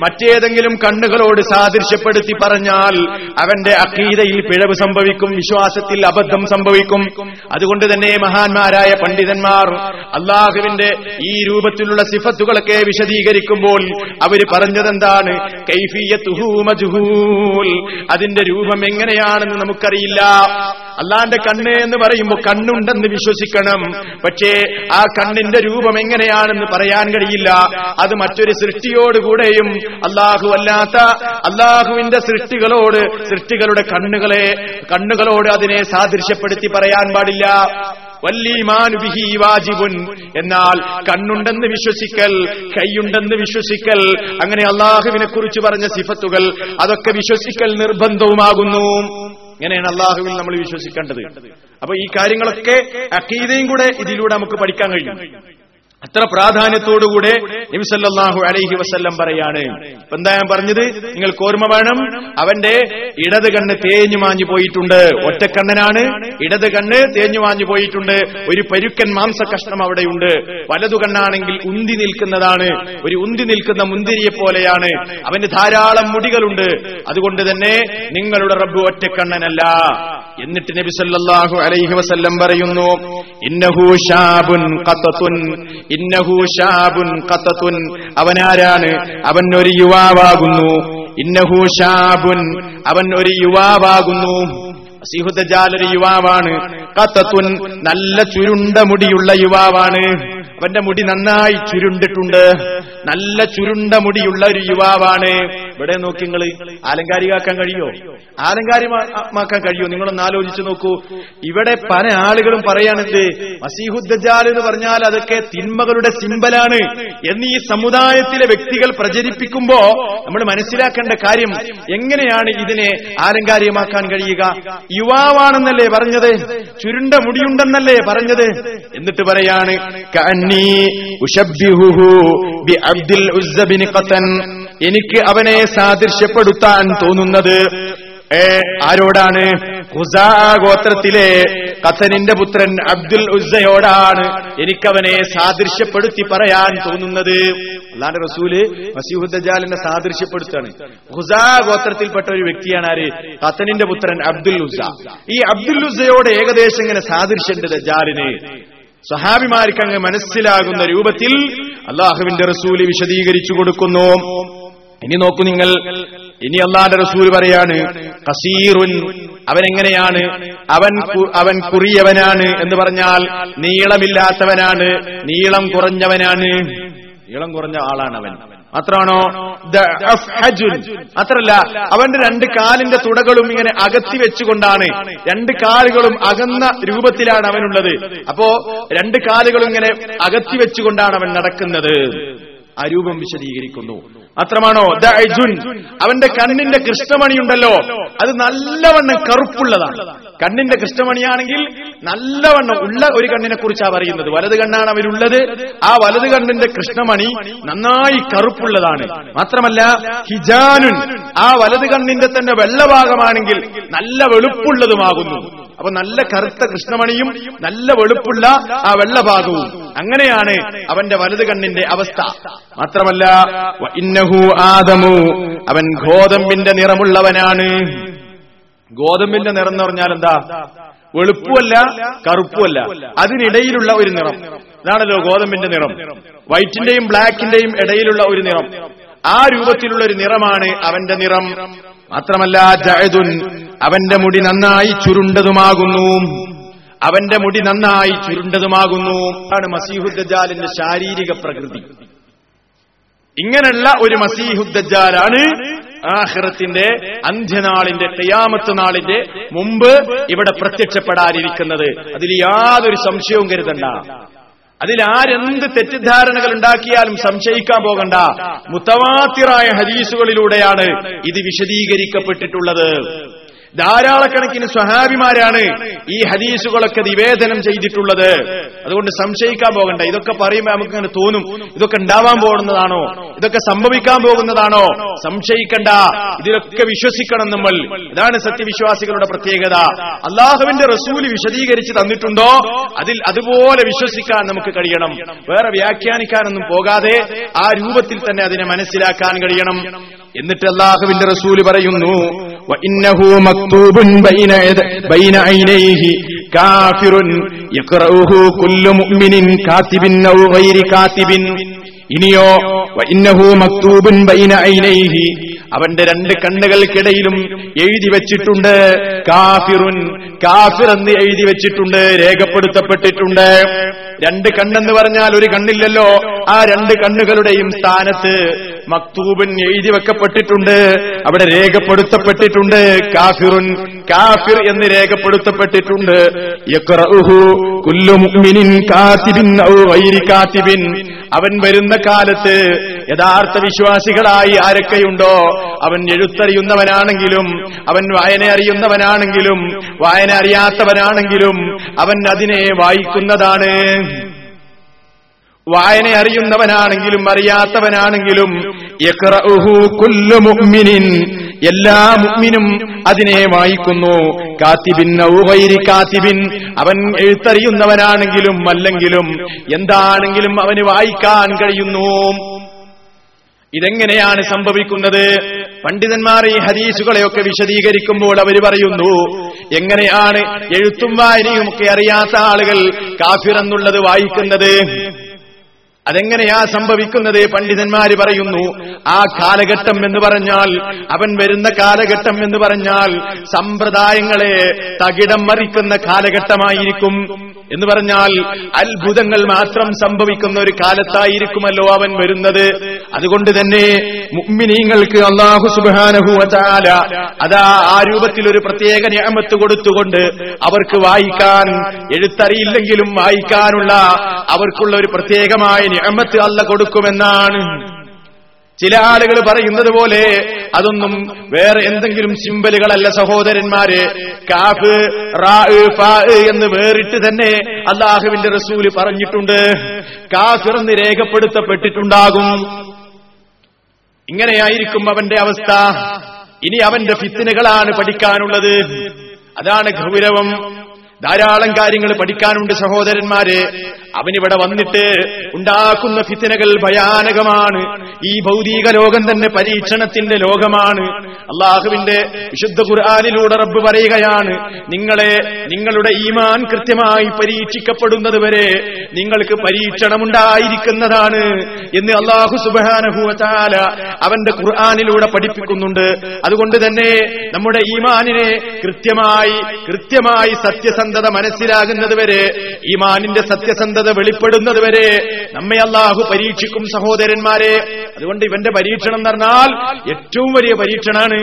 മറ്റേതെങ്കിലും കണ്ണുകളോട് സാദൃശ്യപ്പെടുത്തി പറഞ്ഞാൽ അവന്റെ അക്കീതയിൽ പിഴവ് സംഭവിക്കും വിശ്വാസത്തിൽ അബദ്ധം സംഭവിക്കും. അതുകൊണ്ട് തന്നെ മഹാന്മാരായ പണ്ഡിതന്മാർ അള്ളാഹുവിന്റെ ഈ രൂപത്തിലുള്ള സിഫത്തുകളൊക്കെ വിശദീകരിക്കുമ്പോൾ അവർ പറഞ്ഞതെന്താണ്? അതിന്റെ രൂപം എങ്ങനെയാണെന്ന് നമുക്കറിയില്ല. അള്ളാന്റെ കണ്ണ് എന്ന് പറയുമ്പോൾ കണ്ണുണ്ടെന്ന് വിശ്വസിക്കണം. പക്ഷേ ആ കണ്ണിന്റെ രൂപം എങ്ങനെയാണെന്ന് പറയാൻ കഴിയില്ല. അത് മറ്റൊരു സൃഷ്ടിയോടുകൂടെയും അള്ളാഹു അല്ലാത്ത അള്ളാഹുവിന്റെ സൃഷ്ടികളോട് സൃഷ്ടികളുടെ കണ്ണുകളെ കണ്ണുകളോട് അതിനെ സാദൃശ്യപ്പെടുത്തി പറയാൻ പാടില്ല. വാജിബുൻ. എന്നാൽ കണ്ണുണ്ടെന്ന് വിശ്വസിക്കൽ കൈയുണ്ടെന്ന് വിശ്വസിക്കൽ അങ്ങനെ അള്ളാഹുവിനെ കുറിച്ച് പറഞ്ഞ സിഫത്തുകൾ അതൊക്കെ വിശ്വസിക്കൽ നിർബന്ധവുമാകുന്നു. ഇങ്ങനെയാണ് അള്ളാഹുവിൽ നമ്മൾ വിശ്വസിക്കേണ്ടത്. അപ്പൊ ഈ കാര്യങ്ങളൊക്കെ അക്കീതയും കൂടെ ഇതിലൂടെ നമുക്ക് പഠിക്കാൻ കഴിയും. അത്ര പ്രാധാന്യത്തോടുകൂടെ നിംസല്ലാഹു അലൈഹി വസ്ല്ലം പറയാണ്. ഇപ്പൊ എന്താ ഞാൻ പറഞ്ഞത്? നിങ്ങൾ ഓർമ്മ വേണം അവന്റെ ഇടത് കണ്ണ് തേഞ്ഞു മാഞ്ഞു പോയിട്ടുണ്ട്. ഒറ്റക്കണ്ണനാണ് ഇടത് കണ്ണ് തേഞ്ഞു മാഞ്ഞു പോയിട്ടുണ്ട്. ഒരു പരുക്കൻ മാംസ കഷ്ണം അവിടെയുണ്ട്. വലതു കണ്ണാണെങ്കിൽ ഉന്തി നിൽക്കുന്നതാണ്. ഒരു ഉന്തി നിൽക്കുന്ന മുന്തിരിയെ പോലെയാണ്. അവന് ധാരാളം മുടികളുണ്ട്. അതുകൊണ്ട് തന്നെ നിങ്ങളുടെ റബ്ബ് ഒറ്റക്കണ്ണനല്ല. എന്നിട്ട് നബി സല്ലല്ലാഹു അലൈഹി വസല്ലം പറയുന്നു ഇന്നഹു ഷാബുൻ ഇന്നഹു ഷാബുൻ അവൻ അവനാരാണ്? അവൻ ഒരു യുവാവാകുന്നു. ഇന്നഹു ഷാബുൻ. അവൻ ഒരു യുവാവാകുന്നു. സിഹുദജാൽ ഒരു യുവാവാണ്. കത്തത്തുൻ നല്ല ചുരുണ്ട മുടിയുള്ള യുവാവാണ്. അവന്റെ മുടി നന്നായി ചുരുണ്ടിട്ടുണ്ട്. നല്ല ചുരുണ്ട മുടിയുള്ള ഒരു യുവാവാണ്. ഇവിടെ നോക്കി നിങ്ങൾ ആലങ്കാരികാക്കാൻ കഴിയോ? ആലങ്കാരിമാക്കാൻ കഴിയോ? നിങ്ങളൊന്ന് ആലോചിച്ച് നോക്കൂ. ഇവിടെ പല ആളുകളും പറയാണെന്ത് മസീഹുദ്ജാൽ എന്ന് പറഞ്ഞാൽ അതൊക്കെ തിന്മകളുടെ സിമ്പലാണ് എന്ന് ഈ സമുദായത്തിലെ വ്യക്തികൾ പ്രചരിപ്പിക്കുമ്പോ നമ്മൾ മനസ്സിലാക്കേണ്ട കാര്യം എങ്ങനെയാണ് ഇതിനെ ആലങ്കാരികമാക്കാൻ കഴിയുക? യുവാവാണെന്നല്ലേ പറഞ്ഞത്? ചുരുണ്ട മുടിയുണ്ടെന്നല്ലേ പറഞ്ഞത്? എന്നിട്ട് പറയാണ് കന്നി അബ്ദുൽ ഉസ്സ ഖത്തൻ. എനിക്ക് അവനെ സാദൃശ്യപ്പെടുത്താൻ തോന്നുന്നത്. ഏ ആരോടാണ്? ഖുസാ ഗോത്രത്തിലെ കഥനിന്റെ പുത്രൻ അബ്ദുൽ ഉസ്സയോടാണ് എനിക്കവനെ സാദൃശ്യപ്പെടുത്തി പറയാൻ തോന്നുന്നത്. അല്ലാണ്ട് റസൂൽ മസീഹുദ്ദാലിനെ സാദൃശ്യപ്പെടുത്താണ് ഖുസാ ഗോത്രത്തിൽപ്പെട്ട ഒരു വ്യക്തിയാണ് ആര്? കഥനിന്റെ പുത്രൻ അബ്ദുൽ ഉസ്സ. ഈ അബ്ദുൽ ഉസ്സയോട് ഏകദേശം ഇങ്ങനെ സാദൃശ്യണ്ട് ദജാലിന്. സഹാബിമാർക്ക് അങ്ങ് മനസ്സിലാകുന്ന രൂപത്തിൽ അള്ളാഹുവിന്റെ റസൂൽ വിശദീകരിച്ചു കൊടുക്കുന്നു. ഇനി നോക്കൂ നിങ്ങൾ. ഇനി അള്ളാന്റെ റസൂൽ പറയാണ് കസീറുൻ അവൻ എങ്ങനെയാണ് അവൻ അവൻ കുറിയവനാണ്. എന്ന് പറഞ്ഞാൽ നീളമില്ലാത്തവനാണ് നീളം കുറഞ്ഞവനാണ്. നീളം കുറഞ്ഞ ആളാണ് അവൻ മാത്രമാണോ അത്രല്ല അവന്റെ രണ്ട് കാലിന്റെ തുടകളും ഇങ്ങനെ അകത്തി വെച്ചുകൊണ്ടാണ് രണ്ട് കാലുകളും അകന്ന രൂപത്തിലാണ് അവനുള്ളത്. അപ്പോ രണ്ട് കാലുകളും ഇങ്ങനെ അകത്തി വെച്ചുകൊണ്ടാണ് അവൻ നടക്കുന്നത്. ആ രൂപം വിശദീകരിക്കുന്നു. അത്രമാണോ? ദഅജുൻ അവന്റെ കണ്ണിന്റെ കൃഷ്ണമണിയുണ്ടല്ലോ. അത് നല്ലവണ്ണം കറുപ്പുള്ളതാണ്. കണ്ണിന്റെ കൃഷ്ണമണിയാണെങ്കിൽ നല്ലവണ്ണം ഉള്ള ഒരു കണ്ണിനെ കുറിച്ചാണ് പറയുന്നത്. വലത് കണ്ണാണ് അവരുള്ളത്. ആ വലത് കണ്ണിന്റെ കൃഷ്ണമണി നന്നായി കറുപ്പുള്ളതാണ്. മാത്രമല്ല ഹിജാനുൻ ആ വലത് കണ്ണിന്റെ തന്നെ വെള്ളഭാഗമാണെങ്കിൽ നല്ല വെളുപ്പുള്ളതുമാകുന്നു. അപ്പൊ നല്ല കറുത്ത കൃഷ്ണമണിയും നല്ല വെളുപ്പുള്ള ആ വെള്ളഭാഗവും അങ്ങനെയാണ് അവന്റെ വലത് കണ്ണിന്റെ അവസ്ഥ. മാത്രമല്ല ഇന്നഹു ആദമു. അവൻ ഗോതമ്പിന്റെ നിറമുള്ളവനാണ്. ഗോതമ്പിന്റെ നിറം എന്ന് പറഞ്ഞാൽ എന്താ? വെളുപ്പുമല്ല കറുപ്പുമല്ല. അതിനിടയിലുള്ള ഒരു നിറം. ഇതാണല്ലോ ഗോതമ്പിന്റെ നിറം. വൈറ്റിന്റെയും ബ്ലാക്കിന്റെയും ഇടയിലുള്ള ഒരു നിറം. ആ രൂപത്തിലുള്ള ഒരു നിറമാണ് അവന്റെ നിറം. മാത്രമല്ല ജഅദുൻ അവന്റെ മുടി നന്നായി ചുരുണ്ടതുമാകുന്നു. അവന്റെ മുടി നന്നായി ചുരുണ്ടതുമാകുന്നു. ആണ് മസീഹുദ്ദാലിന്റെ ശാരീരിക പ്രകൃതി. ഇങ്ങനെയുള്ള ഒരു മസീഹുദ്ദാലാണ് ആഹ്റത്തിന്റെ അന്ത്യനാളിന്റെ തെയ്യാമത്ത് നാളിന്റെ മുമ്പ് ഇവിടെ പ്രത്യക്ഷപ്പെടാനിരിക്കുന്നത്. അതിൽ യാതൊരു സംശയവും കരുതണ്ട. അതിൽ ആരെന്ത് തെറ്റിദ്ധാരണകൾ ഉണ്ടാക്കിയാലും സംശയിക്കാൻ പോകണ്ട. മുത്തവാത്തിറായ ഹദീസുകളിലൂടെയാണ് ഇത് വിശദീകരിക്കപ്പെട്ടിട്ടുള്ളത്. ധാരാളക്കണക്കിന് സ്വഹാബിമാരാണ് ഈ ഹദീസുകളൊക്കെ നിവേദനം ചെയ്തിട്ടുള്ളത്. അതുകൊണ്ട് സംശയിക്കാൻ പോകണ്ട. ഇതൊക്കെ പറയുമ്പോൾ നമുക്ക് ഇങ്ങനെ തോന്നും. ഇതൊക്കെ ഉണ്ടാവാൻ പോകുന്നതാണോ? ഇതൊക്കെ സംഭവിക്കാൻ പോകുന്നതാണോ? സംശയിക്കണ്ട. ഇതിലൊക്കെ വിശ്വസിക്കണം നമ്മൾ. ഇതാണ് സത്യവിശ്വാസികളുടെ പ്രത്യേകത. അള്ളാഹുവിന്റെ റസൂൽ വിശദീകരിച്ച് തന്നിട്ടുണ്ടോ? അതിൽ അതുപോലെ വിശ്വസിക്കാൻ നമുക്ക് കഴിയണം. വേറെ വ്യാഖ്യാനിക്കാനൊന്നും പോകാതെ ആ രൂപത്തിൽ തന്നെ അതിനെ മനസ്സിലാക്കാൻ കഴിയണം. എന്നിട്ട് അള്ളാഹുവിന്റെ റസൂൽ പറയുന്നു ഇനിയോ മക്തൂബിൻ ബൈന ഐനൈഹി അവന്റെ രണ്ട് കണ്ണുകൾക്കിടയിലും എഴുതി വെച്ചിട്ടുണ്ട്. കാഫിറുൻ കാഫിർ എന്ന് എഴുതി വെച്ചിട്ടുണ്ട് രേഖപ്പെടുത്തപ്പെട്ടിട്ടുണ്ട്. രണ്ട് കണ്ണെന്ന് പറഞ്ഞാൽ ഒരു കണ്ണില്ലല്ലോ. ആ രണ്ട് കണ്ണുകളുടെയും സ്ഥാനത്ത് മക്തൂബൻ എഴുതി വെക്കപ്പെട്ടിട്ടുണ്ട്. അവിടെ രേഖപ്പെടുത്തപ്പെട്ടിട്ടുണ്ട്. കാഫിറുൻ കാഫിർ എന്ന് രേഖപ്പെടുത്തപ്പെട്ടിട്ടുണ്ട്. അവൻ വരുന്ന കാലത്ത് യഥാർത്ഥ വിശ്വാസികളായി ആരൊക്കെയുണ്ടോ? അവൻ എഴുത്തറിയുന്നവനാണെങ്കിലും അവൻ വായന അറിയുന്നവനാണെങ്കിലും വായന അറിയാത്തവനാണെങ്കിലും അവൻ അതിനെ വായിക്കുന്നതാണ്. വായന അറിയുന്നവനാണെങ്കിലും അറിയാത്തവനാണെങ്കിലും എല്ലാ മുഅ്മിനും അതിനെ വായിക്കുന്നു. കാത്തിബിൻ ഔഹൈരി കാത്തിബിൻ. അവൻ എഴുത്തറിയുന്നവനാണെങ്കിലും അല്ലെങ്കിലും എന്താണെങ്കിലും അവന് വായിക്കാൻ കഴിയുന്നു. ഇതെങ്ങനെയാണ് സംഭവിക്കുന്നത്? പണ്ഡിതന്മാർ ഈ ഹദീസുകളെയൊക്കെ വിശദീകരിക്കുമ്പോൾ അവർ പറയുന്നു എങ്ങനെയാണ് എഴുത്തും വായനയും ഒക്കെ അറിയാത്ത ആളുകൾ കാഫിർ എന്നുള്ളത് വായിക്കുന്നത്? അതെങ്ങനെയാ സംഭവിക്കുന്നത്? പണ്ഡിതന്മാര് പറയുന്നു ആ കാലഘട്ടം എന്ന് പറഞ്ഞാൽ അവൻ വരുന്ന കാലഘട്ടം എന്ന് പറഞ്ഞാൽ സമ്പ്രദായങ്ങളെ തകിടം മറിക്കുന്ന കാലഘട്ടമായിരിക്കും എന്ന് പറഞ്ഞാൽ അത്ഭുതങ്ങൾ മാത്രം സംഭവിക്കുന്ന ഒരു കാലത്തായിരിക്കുമല്ലോ അവൻ വരുന്നത്. അതുകൊണ്ട് തന്നെ മുഅ്മിനീങ്ങൾക്ക് അള്ളാഹു സുബാനഹുല അതാ ആ രൂപത്തിൽ ഒരു പ്രത്യേക നിയമത്ത് കൊടുത്തുകൊണ്ട് അവർക്ക് വായിക്കാൻ എഴുത്തറിയില്ലെങ്കിലും വായിക്കാനുള്ള അവർക്കുള്ള ഒരു പ്രത്യേകമായ നിയമത്ത് അല്ല കൊടുക്കുമെന്നാണ്. ചില ആളുകൾ പറയുന്നത് പോലെ അതൊന്നും വേറെ എന്തെങ്കിലും സിമ്പലുകളല്ല സഹോദരന്മാരെ. കാഫ് എന്ന് വേറിട്ട് തന്നെ അള്ളാഹുവിന്റെ റസൂൽ പറഞ്ഞിട്ടുണ്ട്. കാഫിർ എന്ന് രേഖപ്പെടുത്തപ്പെട്ടിട്ടുണ്ടാകും. ഇങ്ങനെയായിരിക്കും അവന്റെ അവസ്ഥ. ഇനി അവന്റെ ഫിത്തിനുകളാണ് പഠിക്കാനുള്ളത്. അതാണ് ഗൗരവം. ധാരാളം കാര്യങ്ങൾ പഠിക്കാനുണ്ട് സഹോദരന്മാരെ. അവനിവിടെ വന്നിട്ട് ഉണ്ടാക്കുന്ന ഫിത്തിനകൾ ഭയാനകമാണ്. ഈ ഭൗതിക ലോകം തന്നെ പരീക്ഷണത്തിന്റെ ലോകമാണ്. അള്ളാഹുവിന്റെ വിശുദ്ധ ഖുർആാനിലൂടെ റബ്ബ് പറയുകയാണ് നിങ്ങളെ നിങ്ങളുടെ ഈമാൻ കൃത്യമായി പരീക്ഷിക്കപ്പെടുന്നത് വരെ നിങ്ങൾക്ക് പരീക്ഷണമുണ്ടായിരിക്കുന്നതാണ് എന്ന് അള്ളാഹു സുബാനഹുല അവന്റെ ഖുർആാനിലൂടെ പഠിപ്പിക്കുന്നുണ്ട്. അതുകൊണ്ട് തന്നെ നമ്മുടെ ഈമാനിനെ കൃത്യമായി കൃത്യമായി സത്യസന്ധത മനസ്സിലാകുന്നത് വരെ ഈമാനിന്റെ സത്യസന്ധത വെളിപ്പെടുന്നത് വരെ നമ്മെ അള്ളാഹു പരീക്ഷിക്കും സഹോദരന്മാരെ. അതുകൊണ്ട് ഇവന്റെ പരീക്ഷണം എന്ന് പറഞ്ഞാൽ ഏറ്റവും വലിയ പരീക്ഷണമാണ്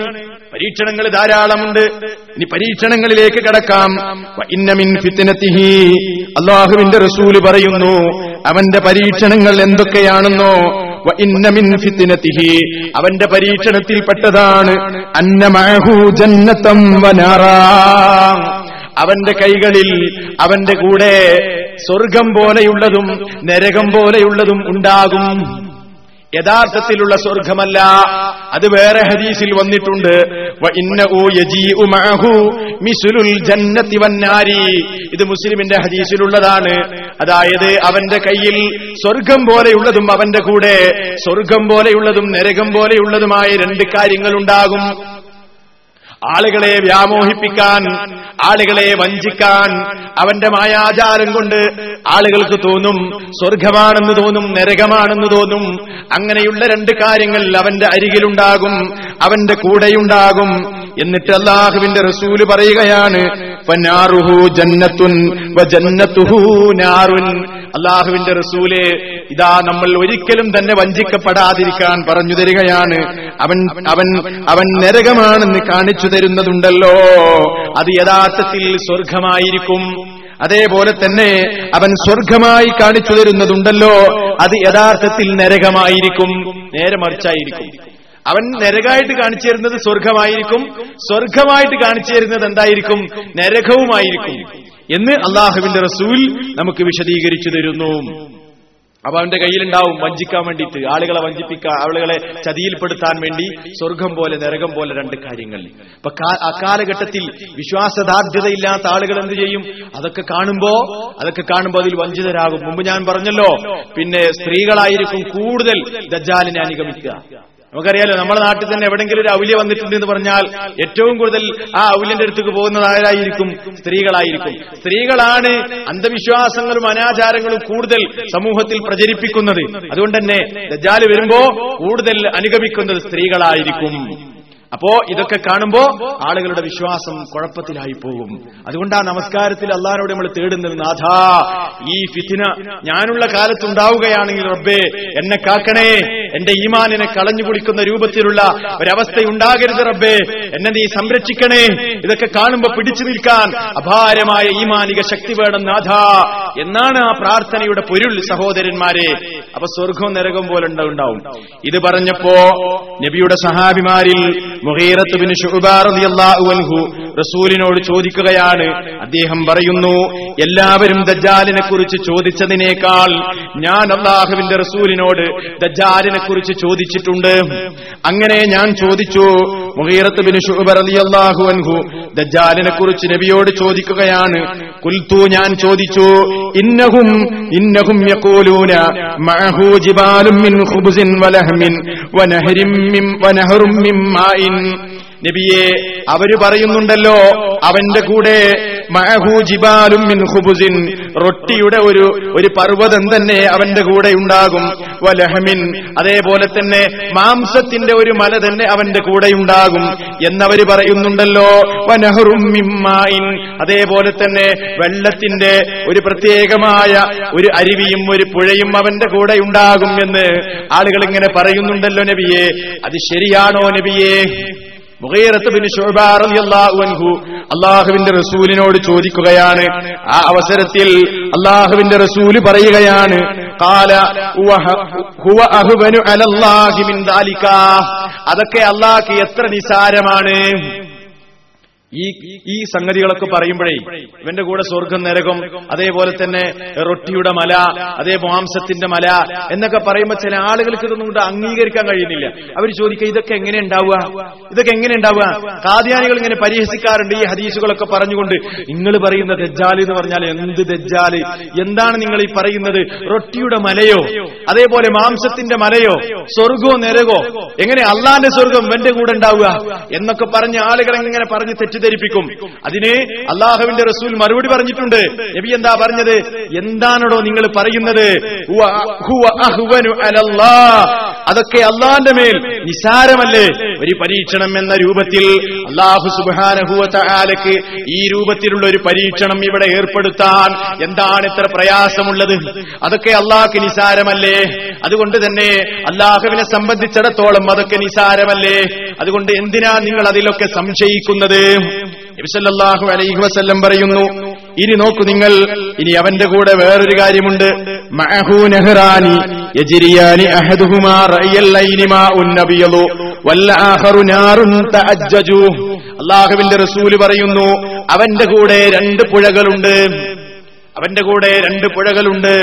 പരീക്ഷണങ്ങൾ ധാരാളമുണ്ട്. ഇനി പരീക്ഷണങ്ങളിലേക്ക് കടക്കാം. ഇന്നമിൻ ഫിത്തിനത്തിഹി അള്ളാഹുവിന്റെ റസൂൽ പറയുന്നു അവന്റെ പരീക്ഷണങ്ങൾ എന്തൊക്കെയാണെന്നോ ഇന്നമിൻ ഫിത്തിനത്തിഹി അവന്റെ പരീക്ഷണത്തിൽപ്പെട്ടതാണ് അന്ന മഅഹു ജന്നത്തം വനാറാ അവന്റെ കൈകളിൽ അവന്റെ കൂടെ സ്വർഗം പോലെയുള്ളതും നരകം പോലെയുള്ളതും ഉണ്ടാകും. യഥാർത്ഥത്തിലുള്ള സ്വർഗമല്ല. അത് വേറെ ഹദീസിൽ വന്നിട്ടുണ്ട്. ഇത് മുസ്ലിമിന്റെ ഹദീസിലുള്ളതാണ്. അതായത് അവന്റെ കയ്യിൽ സ്വർഗം പോലെയുള്ളതും അവന്റെ കൂടെ സ്വർഗം പോലെയുള്ളതും നരകം പോലെയുള്ളതുമായ രണ്ട് കാര്യങ്ങൾ ഉണ്ടാകും ആളുകളെ വ്യാമോഹിപ്പിക്കാൻ ആളുകളെ വഞ്ചിക്കാൻ അവന്റെ മായാചാരം കൊണ്ട് ആളുകൾക്ക് തോന്നും സ്വർഗമാണെന്ന് തോന്നും നരകമാണെന്ന് തോന്നും അങ്ങനെയുള്ള രണ്ട് കാര്യങ്ങൾ അവന്റെ അരികിലുണ്ടാകും അവന്റെ കൂടെയുണ്ടാകും എന്നിട്ട് അള്ളാഹുവിന്റെ റസൂൽ പറയുകയാണ് അള്ളാഹുവിന്റെ റസൂലെ ഇതാ നമ്മൾ ഒരിക്കലും തന്നെ വഞ്ചിക്കപ്പെടാതിരിക്കാൻ പറഞ്ഞു തരികയാണ്. അവൻ അവൻ അവൻ നരകമാണെന്ന് കാണിച്ചു തരുന്നതുണ്ടല്ലോ. അത് യഥാർത്ഥത്തിൽ സ്വർഗമായിരിക്കും അതേപോലെ തന്നെ അവൻ സ്വർഗമായി കാണിച്ചു തരുന്നതുണ്ടല്ലോ. അത് യഥാർത്ഥത്തിൽ നരകമായിരിക്കും. നേരെ മറിച്ചായിരിക്കും. അവൻ നരകായിട്ട് കാണിച്ചു തരുന്നത് സ്വർഗമായിരിക്കും. സ്വർഗമായിട്ട് കാണിച്ചു തരുന്നത് എന്തായിരിക്കും? നരകവുമായിരിക്കും. എന്ന് അള്ളാഹുവിന്റെ റസൂൽ നമുക്ക് വിശദീകരിച്ചു തരുന്നു. അപ്പൊ അവന്റെ കയ്യിലുണ്ടാവും വഞ്ചിക്കാൻ വേണ്ടിയിട്ട് ആളുകളെ വഞ്ചിപ്പിക്കാൻ ആളുകളെ ചതിയിൽപ്പെടുത്താൻ വേണ്ടി സ്വർഗം പോലെ നരകം പോലെ രണ്ട് കാര്യങ്ങൾ. അപ്പൊ അക്കാലഘട്ടത്തിൽ വിശ്വാസദാർഢ്യതയില്ലാത്ത ആളുകൾ എന്ത് ചെയ്യും? അതൊക്കെ കാണുമ്പോ അതൊക്കെ കാണുമ്പോ അതിൽ വഞ്ചിതരാകും. മുമ്പ് ഞാൻ പറഞ്ഞല്ലോ പിന്നെ സ്ത്രീകളായിരിക്കും കൂടുതൽ ദജാലിനെ അനുഗമിക്കുക. നമുക്കറിയാലോ നമ്മുടെ നാട്ടിൽ തന്നെ എവിടെങ്കിലും ഒരു ഔല്യ വന്നിട്ടുണ്ട് എന്ന് പറഞ്ഞാൽ ഏറ്റവും കൂടുതൽ ആ ഔല്യന്റെ അടുത്തേക്ക് പോകുന്നതായിരിക്കും സ്ത്രീകളായിരിക്കും. സ്ത്രീകളാണ് അന്ധവിശ്വാസങ്ങളും അനാചാരങ്ങളും കൂടുതൽ സമൂഹത്തിൽ പ്രചരിപ്പിക്കുന്നത്. അതുകൊണ്ട് തന്നെ ദജാൽ വരുമ്പോ കൂടുതൽ അനുഗമിക്കുന്നത് സ്ത്രീകളായിരിക്കും. അപ്പോ ഇതൊക്കെ കാണുമ്പോ ആളുകളുടെ വിശ്വാസം കുഴപ്പത്തിലായി പോകും. അതുകൊണ്ട് ആ നമസ്കാരത്തിൽ അള്ളാഹിനോട് നമ്മൾ തേടുന്നത് നാഥാ ഈ ഫിത്തിന ഞാനുള്ള കാലത്തുണ്ടാവുകയാണെങ്കിൽ റബ്ബേ എന്നെ കാക്കണേ എന്റെ ഈമാനിനെ കളഞ്ഞു കുടിക്കുന്ന രൂപത്തിലുള്ള ഒരവസ്ഥ ഉണ്ടാകരുത് റബ്ബേ എന്നെ നീ സംരക്ഷിക്കണേ. ഇതൊക്കെ കാണുമ്പോ പിടിച്ചു നിൽക്കാൻ അപാരമായ ഈമാനിക ശക്തി വേണം നാഥാ. എന്നാണ് ആ പ്രാർത്ഥനയുടെ പൊരുൾ സഹോദരന്മാരെ. അപ്പൊ സ്വർഗവും നരകം പോലെ ഉണ്ടാവും. ഇത് പറഞ്ഞപ്പോ നബിയുടെ സഹാബിമാരിൽ റസൂലിനോട് ചോദിക്കുകയാണ്. അദ്ദേഹം പറയുന്നു എല്ലാവരും ദജ്ജാലിനെ കുറിച്ച് ചോദിച്ചതിനേക്കാൾ ഞാൻ അള്ളാഹുവിന്റെ റസൂലിനോട് ദജ്ജാലിനെ കുറിച്ച് ചോദിച്ചിട്ടുണ്ട്. അങ്ങനെ ഞാൻ ചോദിച്ചു മുഹീറത്ത് ബിൻ ശുഅബ റളിയല്ലാഹു അൻഹു ദജ്ജാലിനെ കുറിച്ച് നബിയോട് ചോദിക്കുകയാണ്. കുൽത്തു ഞാൻ ചോദിച്ചു ഇന്നഹും ഇന്നഹും യഖൂലൂന മഅഹു മിൻ ഖുബ്സിൻ വലഹ്മിൻ വനഹരിം മിൻ വനഹറും മിൻ മാഇൻ നബിയെ അവർ പറയുന്നുണ്ടല്ലോ അവന്റെ കൂടെ ഖുബ്സിൻ. റൊട്ടിയുടെ ഒരു ഒരു പർവതം തന്നെ അവന്റെ കൂടെ ഉണ്ടാകും. വലഹമിൻ. അതേപോലെ തന്നെ മാംസത്തിന്റെ ഒരു മല തന്നെ അവന്റെ കൂടെ ഉണ്ടാകും. എന്നവര് പറയുന്നുണ്ടല്ലോ വനഹറും മിമ്മായിൻ അതേപോലെ തന്നെ വെള്ളത്തിന്റെ ഒരു പ്രത്യേകമായ ഒരു അരുവിയും ഒരു പുഴയും അവന്റെ കൂടെ ഉണ്ടാകും എന്ന് ആളുകൾ ഇങ്ങനെ പറയുന്നുണ്ടല്ലോ നബിയെ. അത് ശരിയാണോ നബിയെ? അള്ളാഹുവിന്റെ റസൂലിനോട് ചോദിക്കുകയാണ്. ആ അവസരത്തിൽ അള്ളാഹുവിന്റെ റസൂൽ പറയുകയാണ്. അതൊക്കെ അള്ളാഹ് എത്ര നിസാരമാണ്. ഈ ഈ സംഗതികളൊക്കെ പറയുമ്പോഴേ ഇവന്റെ കൂടെ സ്വർഗം നരകം അതേപോലെ തന്നെ റൊട്ടിയുടെ മല അതേ മാംസത്തിന്റെ മല എന്നൊക്കെ പറയുമ്പോൾ ചില ആളുകൾക്ക് ഇതൊന്നും കൊണ്ട് അംഗീകരിക്കാൻ കഴിയുന്നില്ല. അവർ ചോദിക്കുക ഇതൊക്കെ എങ്ങനെ ഉണ്ടാവുക? ഇതൊക്കെ എങ്ങനെ ഉണ്ടാവുക? കാദ്യാനികൾ ഇങ്ങനെ പരിഹസിക്കാറുണ്ട് ഈ ഹദീസുകളൊക്കെ പറഞ്ഞുകൊണ്ട്. നിങ്ങൾ പറയുന്ന ദജ്ജാൽ എന്ന് പറഞ്ഞാൽ എന്ത് ദജ്ജാൽ? എന്താണ് നിങ്ങൾ ഈ പറയുന്നത്? റൊട്ടിയുടെ മലയോ? അതേപോലെ മാംസത്തിന്റെ മലയോ? സ്വർഗോ നരകോ? എങ്ങനെ അള്ളാന്റെ സ്വർഗം എന്റെ കൂടെ ഉണ്ടാവുക? എന്നൊക്കെ പറഞ്ഞ ആളുകൾ ഇങ്ങനെ പറഞ്ഞ് തെറ്റിദ്ധരിപ്പിക്കും. അതിന് അള്ളാഹുവിന്റെ റസൂൽ മറുപടി പറഞ്ഞിട്ടുണ്ട്. നബി എന്താ പറഞ്ഞത്? എന്താണോ നിങ്ങൾ പറയുന്നത്. അതൊക്കെ അള്ളാന്റെ മേൽ നിസാരമല്ലേ? ഒരു പരീക്ഷണം എന്ന രൂപത്തിൽ അള്ളാഹു സുബാനഹുവലക്ക് ഈ രൂപത്തിലുള്ള ഒരു പരീക്ഷണം ഇവിടെ ഏർപ്പെടുത്താൻ എന്താണ് ഇത്ര പ്രയാസമുള്ളത്? അതൊക്കെ അള്ളാഹ്ക്ക് നിസാരമല്ലേ? അതുകൊണ്ട് തന്നെ അള്ളാഹുവിനെ സംബന്ധിച്ചിടത്തോളം അതൊക്കെ നിസാരമല്ലേ? അതുകൊണ്ട് എന്തിനാ നിങ്ങൾ അതിലൊക്കെ സംശയിക്കുന്നത്? നബിസല്ലാഹു അലൈഹി വസല്ലം പറയുന്നു ഇനി നോക്കൂ നിങ്ങൾ ഇനി അവന്റെ കൂടെ വേറൊരു കാര്യമുണ്ട്. മഅഹു അഹദുഹുമാ അല്ലാഹുവിന്റെ റസൂൽ പറയുന്നു അവന്റെ കൂടെ രണ്ട് പുഴകളുണ്ട്. അവന്റെ കൂടെ രണ്ട് പുഴകളുണ്ട്.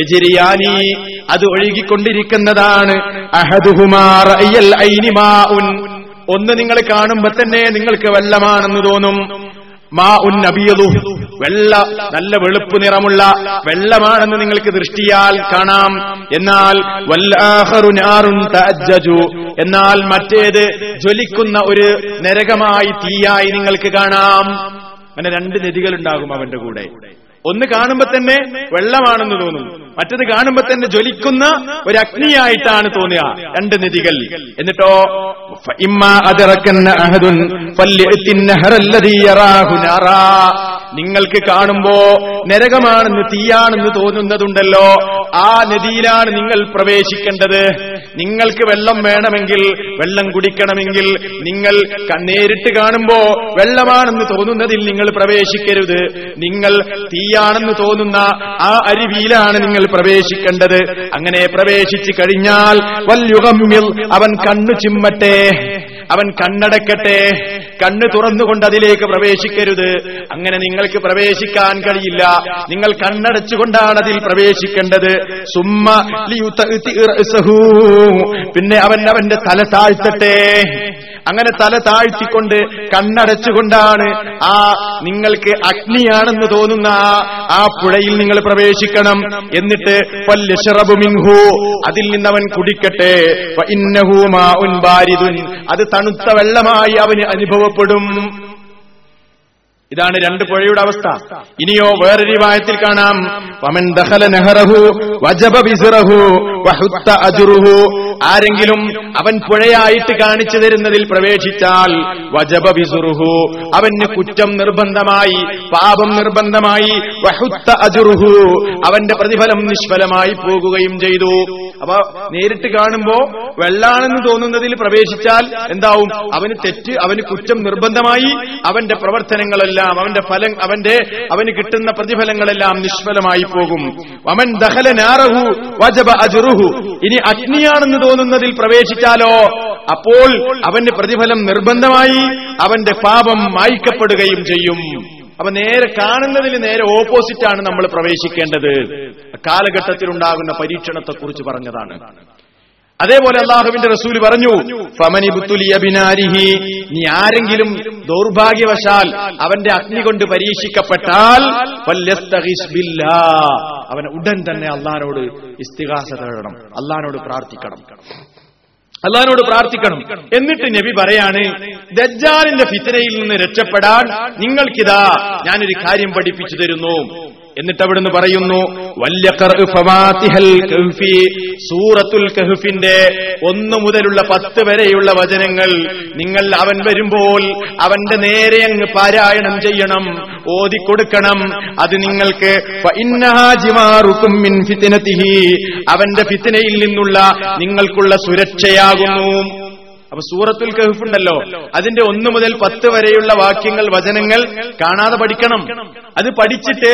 യജിരിയാനി അത് ഒഴുകിക്കൊണ്ടിരിക്കുന്നതാണ്. അഹദുഹുമാ അയ്യൽ ഐനിമാ മാഉൻ ഒന്ന് നിങ്ങൾ കാണുമ്പോ തന്നെ നിങ്ങൾക്ക് വെള്ളമാണെന്ന് തോന്നും. മാ ഉൻ അബിയതു വെള്ള നല്ല വെളുപ്പ് നിറമുള്ള വെള്ളമാണെന്ന് നിങ്ങൾക്ക് ദൃഷ്ടിയാൽ കാണാം. എന്നാൽ എന്നാൽ മറ്റേത് ജ്വലിക്കുന്ന ഒരു നരകമായി തീയായി നിങ്ങൾക്ക് കാണാം. അങ്ങനെ രണ്ട് നദികളുണ്ടാകും അവന്റെ കൂടെ. ഒന്ന് കാണുമ്പോ തന്നെ വെള്ളമാണെന്ന് തോന്നും. മറ്റത് കാണുമ്പോ തന്നെ ജ്വലിക്കുന്ന ഒരു അഗ്നിയായിട്ടാണ് തോന്നുക. രണ്ട് നദികൾ എന്നിട്ടോ ഇമ്മ അതിറക്കുന്ന അഹദുൻ നിങ്ങൾക്ക് കാണുമ്പോ നരകമാണെന്ന് തീയാണെന്ന് തോന്നുന്നതുണ്ടല്ലോ. ആ നദിയിലാണ് നിങ്ങൾ പ്രവേശിക്കേണ്ടത്. നിങ്ങൾക്ക് വെള്ളം വേണമെങ്കിൽ വെള്ളം കുടിക്കണമെങ്കിൽ നിങ്ങൾ നേരിട്ട് കാണുമ്പോ വെള്ളമാണെന്ന് തോന്നുന്നതിൽ നിങ്ങൾ പ്രവേശിക്കരുത്. നിങ്ങൾ തീയാണെന്ന് തോന്നുന്ന ആ അരുവിയിലാണ് നിങ്ങൾ പ്രവേശിക്കേണ്ടത്. അങ്ങനെ പ്രവേശിച്ചു കഴിഞ്ഞാൽ വല്യുഗമ്മിൽ അവൻ കണ്ണു ചിമ്മട്ടെ. അവൻ കണ്ണടക്കട്ടെ. കണ്ണ് തുറന്നുകൊണ്ട് അതിലേക്ക് പ്രവേശിക്കരുത്. അങ്ങനെ നിങ്ങൾക്ക് പ്രവേശിക്കാൻ കഴിയില്ല. നിങ്ങൾ കണ്ണടച്ചുകൊണ്ടാണ് അതിൽ പ്രവേശിക്കേണ്ടത്. ലിയുതഅ്തി പിന്നെ അവൻ അവന്റെ തല താഴ്ത്തട്ടെ. അങ്ങനെ തല താഴ്ത്തിക്കൊണ്ട് കണ്ണടച്ചുകൊണ്ടാണ് ആ നിങ്ങൾക്ക് അഗ്നിയാണെന്ന് തോന്നുന്ന ആ- പുഴയിൽ നിങ്ങൾ പ്രവേശിക്കണം. എന്നിട്ട് മിൻഹു അതിൽ നിന്നവൻ കുടിക്കട്ടെ. അത് തണുത്ത വെള്ളമായി അവന് അനുഭവപ്പെടും. ഇതാണ് രണ്ട് പുഴയുടെ അവസ്ഥ. ഇനിയോ വേറൊരു വായത്തിൽ കാണാം. വമൻ ദഖല നഹറഹു വജബ ബിസ്റഹു വഹുത്ത അജ്റുഹു ആരെങ്കിലും അവൻ പുഴയായിട്ട് കാണിച്ചു തരുന്നതിൽ പ്രവേശിച്ചാൽ വജബ വിസുറുഹു. അവന് കുറ്റം നിർബന്ധമായി പാപം നിർബന്ധമായി വഹുത്ത അജുറുഹു. അവന്റെ പ്രതിഫലം നിഷ്ഫലമായി പോകുകയും ചെയ്തു. അപ്പൊ നേരിട്ട് കാണുമ്പോ വെള്ളാണെന്ന് തോന്നുന്നതിൽ പ്രവേശിച്ചാൽ എന്താവും? അവന് തെറ്റ് അവന് കുറ്റം നിർബന്ധമായി അവന്റെ പ്രവർത്തനങ്ങളെല്ലാം അവന്റെ ഫലം അവന്റെ അവന് കിട്ടുന്ന പ്രതിഫലങ്ങളെല്ലാം നിഷ്ഫലമായി പോകും. അവൻ ദഹല നാറഹു വജബ അജുറുഹു. ഇനി അഗ്നിയാണെന്ന് തോന്നുന്നതിൽ പ്രവേശിച്ചാലോ? അപ്പോൾ അവന്റെ പ്രതിഫലം നിർബന്ധമായി അവന്റെ പാപം മായ്ക്കപ്പെടുകയും ചെയ്യും. അപ്പൊ നേരെ കാണുന്നതിന് നേരെ ഓപ്പോസിറ്റ് ആണ് നമ്മൾ പ്രവേശിക്കേണ്ടത്. കാലഘട്ടത്തിൽ ഉണ്ടാകുന്ന പരീക്ഷണത്തെക്കുറിച്ച് പറഞ്ഞതാണ്. അതേപോലെ അള്ളാഹുവിന്റെ റസൂൽ പറഞ്ഞു ഫമനി ബിനാരിഹി നീ ആരെങ്കിലും ദൗർഭാഗ്യവശാൽ അവന്റെ അഗ്നി കൊണ്ട് പരീക്ഷിക്കപ്പെട്ടാൽ. അവൻ ഉടൻ തന്നെ അള്ളഹാനോട് ഇസ്തിഹാസ തേടണം അള്ളഹാനോട് പ്രാർത്ഥിക്കണം അള്ളഹാനോട് പ്രാർത്ഥിക്കണം എന്നിട്ട് നബി പറയാണ് ദജ്ജാലിന്റെ ഫിത്തനയിൽ നിന്ന് രക്ഷപ്പെടാൻ നിങ്ങൾക്കിതാ ഞാനൊരു കാര്യം പഠിപ്പിച്ചു തരുന്നു എന്നിട്ട് അവിടുന്ന് പറയുന്നു സൂറത്തുൽ കഹ്ഫിന്റെ ഒന്നു മുതലുള്ള പത്ത് വരെയുള്ള വചനങ്ങൾ നിങ്ങൾ അവൻ വരുമ്പോൾ അവന്റെ നേരെ അങ്ങ് പാരായണം ചെയ്യണം ഓതിക്കൊടുക്കണം. അത് നിങ്ങൾക്ക് അവന്റെ ഫിത്തിനയിൽ നിന്നുള്ള നിങ്ങൾക്കുള്ള സുരക്ഷയാകുന്നു. അപ്പൊ സൂറത്തുൽ കഹഫ് ഉണ്ടല്ലോ. അതിന്റെ ഒന്ന് മുതൽ പത്ത് വരെയുള്ള വാക്യങ്ങൾ വചനങ്ങൾ കാണാതെ പഠിക്കണം. അത് പഠിച്ചിട്ട്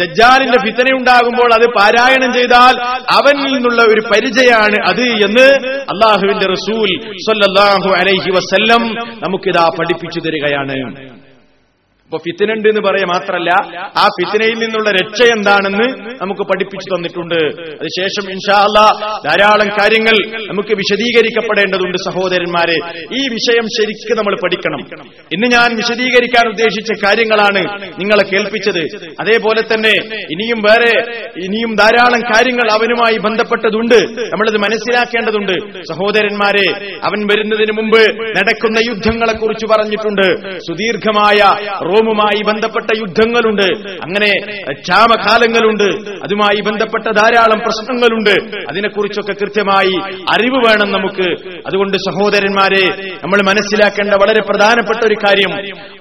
ദജ്ജാലിന്റെ ഉണ്ടാകുമ്പോൾ അത് പാരായണം ചെയ്താൽ അവനിൽ നിന്നുള്ള ഒരു പരിചയമാണ് അത് എന്ന് അള്ളാഹുവിന്റെ റസൂൽ സൊല്ലാഹു അലൈഹി വസ്ല്ലം നമുക്കിതാ പഠിപ്പിച്ചു തരികയാണ്. അപ്പൊ ഫിത്തിനുണ്ട് എന്ന് പറയാ മാത്രല്ല ആ ഫിത്തിനയിൽ നിന്നുള്ള രക്ഷ എന്താണെന്ന് നമുക്ക് പഠിപ്പിച്ചു തന്നിട്ടുണ്ട്. അതിനുശേഷം ഇൻഷാല്ല ധാരാളം കാര്യങ്ങൾ നമുക്ക് വിശദീകരിക്കപ്പെടേണ്ടതുണ്ട് സഹോദരന്മാരെ. ഈ വിഷയം ശരിക്കും നമ്മൾ പഠിക്കണം. ഇന്ന് ഞാൻ വിശദീകരിക്കാൻ ഉദ്ദേശിച്ച കാര്യങ്ങളാണ് നിങ്ങളെ കേൾപ്പിച്ചത്. അതേപോലെ തന്നെ ഇനിയും വേറെ ഇനിയും ധാരാളം കാര്യങ്ങൾ അവനുമായി ബന്ധപ്പെട്ടതുണ്ട്. നമ്മളത് മനസ്സിലാക്കേണ്ടതുണ്ട്. സഹോദരന്മാരെ അവൻ വരുന്നതിന് മുമ്പ് നടക്കുന്ന യുദ്ധങ്ങളെ കുറിച്ച് പറഞ്ഞിട്ടുണ്ട്. സുദീർഘമായ റോമുമായി ബന്ധപ്പെട്ട യുദ്ധങ്ങളുണ്ട്. അങ്ങനെ ക്ഷാമകാലങ്ങളുണ്ട്. അതുമായി ബന്ധപ്പെട്ട ധാരാളം പ്രശ്നങ്ങളുണ്ട്. അതിനെക്കുറിച്ചൊക്കെ കൃത്യമായി അറിവ് വേണം നമുക്ക്. അതുകൊണ്ട് സഹോദരന്മാരെ നമ്മൾ മനസ്സിലാക്കേണ്ട വളരെ പ്രധാനപ്പെട്ട ഒരു കാര്യം.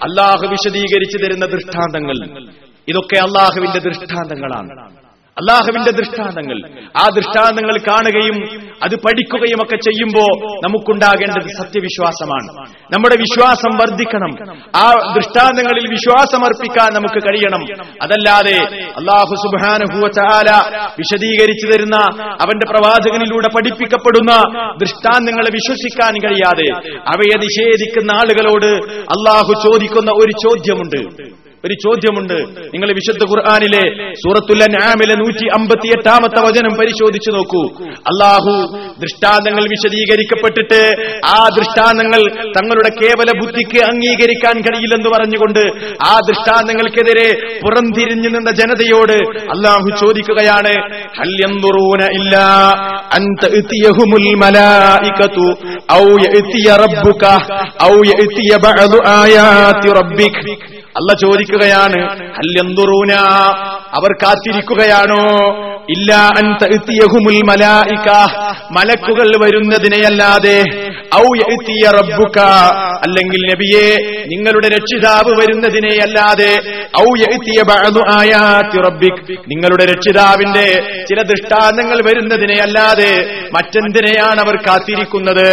അള്ളാഹു വിശദീകരിച്ചു തരുന്ന ദൃഷ്ടാന്തങ്ങൾ. ഇതൊക്കെ അള്ളാഹുവിന്റെ ദൃഷ്ടാന്തങ്ങളാണ്. അള്ളാഹുവിന്റെ ദൃഷ്ടാന്തങ്ങൾ. ആ ദൃഷ്ടാന്തങ്ങൾ കാണുകയും അത് പഠിക്കുകയും ഒക്കെ ചെയ്യുമ്പോൾ നമുക്കുണ്ടാകേണ്ടത് സത്യവിശ്വാസമാണ്. നമ്മുടെ വിശ്വാസം വർദ്ധിക്കണം. ആ ദൃഷ്ടാന്തങ്ങളിൽ വിശ്വാസമർപ്പിക്കാൻ നമുക്ക് കഴിയണം. അതല്ലാതെ അള്ളാഹു സുബാനുഭൂല വിശദീകരിച്ചു തരുന്ന അവന്റെ പ്രവാചകനിലൂടെ പഠിപ്പിക്കപ്പെടുന്ന ദൃഷ്ടാന്തങ്ങളെ വിശ്വസിക്കാൻ കഴിയാതെ അവയെ നിഷേധിക്കുന്ന ആളുകളോട് അള്ളാഹു ചോദിക്കുന്ന ഒരു ചോദ്യമുണ്ട്. ഒരു ചോദ്യമുണ്ട്. നിങ്ങൾ വിശുദ്ധ ഖുർആാനിലെ സൂറത്തുൽ അൻആമിലെ നൂറ്റി അമ്പത്തി എട്ടാമത്തെ വചനം പരിശോധിച്ചു നോക്കൂ. അള്ളാഹു ദൃഷ്ടാന്തങ്ങൾ വിശദീകരിക്കപ്പെട്ടിട്ട് ആ ദൃഷ്ടാന്തങ്ങൾ തങ്ങളുടെ കേവല ബുദ്ധിക്ക് അംഗീകരിക്കാൻ കഴിയില്ലെന്ന് പറഞ്ഞുകൊണ്ട് ആ ദൃഷ്ടാന്തങ്ങൾക്കെതിരെ പുറംതിരിഞ്ഞു നിന്ന ജനതയോട് അള്ളാഹു ചോദിക്കുകയാണ് ഔ അല്ല ചോദിക്കുകയാണ് അല്ലെന്തുറൂന അവർ കാത്തിരിക്കുകയാണോ? ഇല്ല അൻ തഅതിയഹുമുൽ മലായിക. മലക്കുകൾ വരുന്നതിനെയല്ലാതെ ഔ എത്തിയ റബ്ബുക. അല്ലെങ്കിൽ നബിയെ നിങ്ങളുടെ രക്ഷിതാവ് വരുന്നതിനെയല്ലാതെ ഔ എത്തിയ ബഅദു ആയാതി റബ്ബിക്. നിങ്ങളുടെ രക്ഷിതാവിന്റെ ചില ദൃഷ്ടാന്തങ്ങൾ വരുന്നതിനെയല്ലാതെ മറ്റെന്തിനെയാണ് അവർ കാത്തിരിക്കുന്നത്?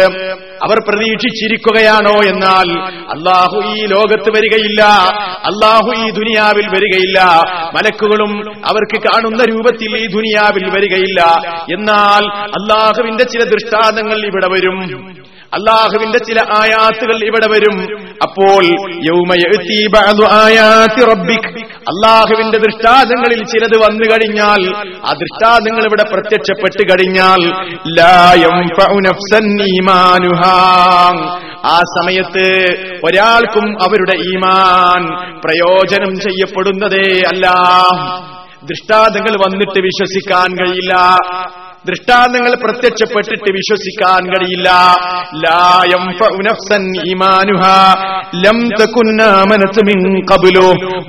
അവർ പ്രതീക്ഷിച്ചിരിക്കുകയാണോ എന്നാൽ അള്ളാഹു ഈ ലോകത്ത് വരികയില്ല. അള്ളാഹു ഈ ദുനിയാവിൽ വരികയില്ല. മലക്കുകളും അവർക്ക് കാണുന്ന രൂപത്തിൽ ഈ ദുനിയാവിൽ വരികയില്ല. എന്നാൽ അള്ളാഹുവിന്റെ ചില ദൃഷ്ടാന്തങ്ങൾ ഇവിടെ വരും. അള്ളാഹുവിന്റെ ചില ആയാത്തുകൾ ഇവിടെ വരും. അപ്പോൾ യൗമയ ആയാത്തി ആയാതി റബ്ബിക്. അള്ളാഹുവിന്റെ ദൃഷ്ടാന്തങ്ങളിൽ ചിലത് വന്നു കഴിഞ്ഞാൽ ആ ദൃഷ്ടാന്തങ്ങൾ ഇവിടെ പ്രത്യക്ഷപ്പെട്ട് കഴിഞ്ഞാൽ ആ സമയത്ത് ഒരാൾക്കും അവരുടെ ഈമാൻ പ്രയോജനം ചെയ്യപ്പെടുന്നതേ അല്ല. ദൃഷ്ടാന്തങ്ങൾ വന്നിട്ട് വിശ്വസിക്കാൻ കഴിയില്ല. ദൃഷ്ടാന്തങ്ങൾ പ്രത്യക്ഷപ്പെട്ടിട്ട് വിശ്വസിക്കാൻ കഴിയില്ല.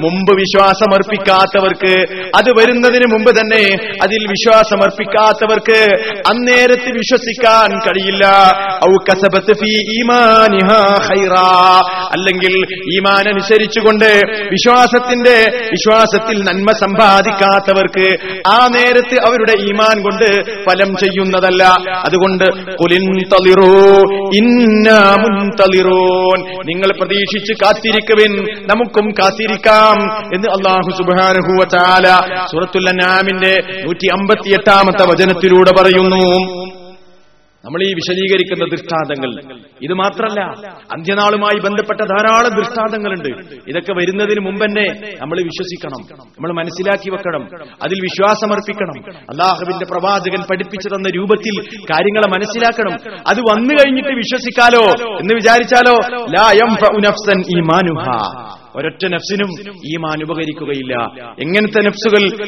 മുമ്പ് വിശ്വാസമർപ്പിക്കാത്തവർക്ക് അത് വരുന്നതിന് മുമ്പ് തന്നെ അതിൽ വിശ്വാസമർപ്പിക്കാത്തവർക്ക് അന്നേരത്ത് വിശ്വസിക്കാൻ കഴിയില്ല. അല്ലെങ്കിൽ ഈമാൻ അനുസരിച്ചുകൊണ്ട് വിശ്വാസത്തിന്റെ വിശ്വാസത്തിൽ നന്മ സമ്പാദിക്കാത്തവർക്ക് ആ നേരത്ത് അവരുടെ ഈമാൻ കൊണ്ട് ഫലം ചെയ്യുന്നതല്ല. അതുകൊണ്ട് നിങ്ങൾ പ്രതീക്ഷിച്ച് കാത്തിരിക്കുവിൻ നമുക്കും കാത്തിരിക്കാം എന്ന് അള്ളാഹു സുബാനുഹുവ ചാല സുറത്തുല്ലാമിന്റെ നൂറ്റി അമ്പത്തിയെട്ടാമത്തെ വചനത്തിലൂടെ പറയുന്നു. നമ്മൾ ഈ വിശദീകരിക്കുന്ന ദൃഷ്ടാന്തങ്ങൾ. ഇത് മാത്രമല്ല അന്ത്യനാളുമായി ബന്ധപ്പെട്ട ധാരാളം ദൃഷ്ടാന്തങ്ങളുണ്ട്. ഇതൊക്കെ വരുന്നതിന് മുമ്പ് തന്നെ നമ്മൾ വിശ്വസിക്കണം. നമ്മൾ മനസ്സിലാക്കി വെക്കണം. അതിൽ വിശ്വാസമർപ്പിക്കണം. അള്ളാഹുവിന്റെ പ്രവാചകൻ പഠിപ്പിച്ചു തന്ന രൂപത്തിൽ കാര്യങ്ങളെ മനസ്സിലാക്കണം. അത് വന്നു കഴിഞ്ഞിട്ട് വിശ്വസിക്കാലോ എന്ന് വിചാരിച്ചാലോ ലാ യംഫഉ നഫ്സൻ ഈമാനുഹാ. ഒരൊറ്റ നഫ്സിനും ഈമാൻ ഉപകരിക്കുകയില്ല. എങ്ങനത്തെ നഫ്സുകൾ?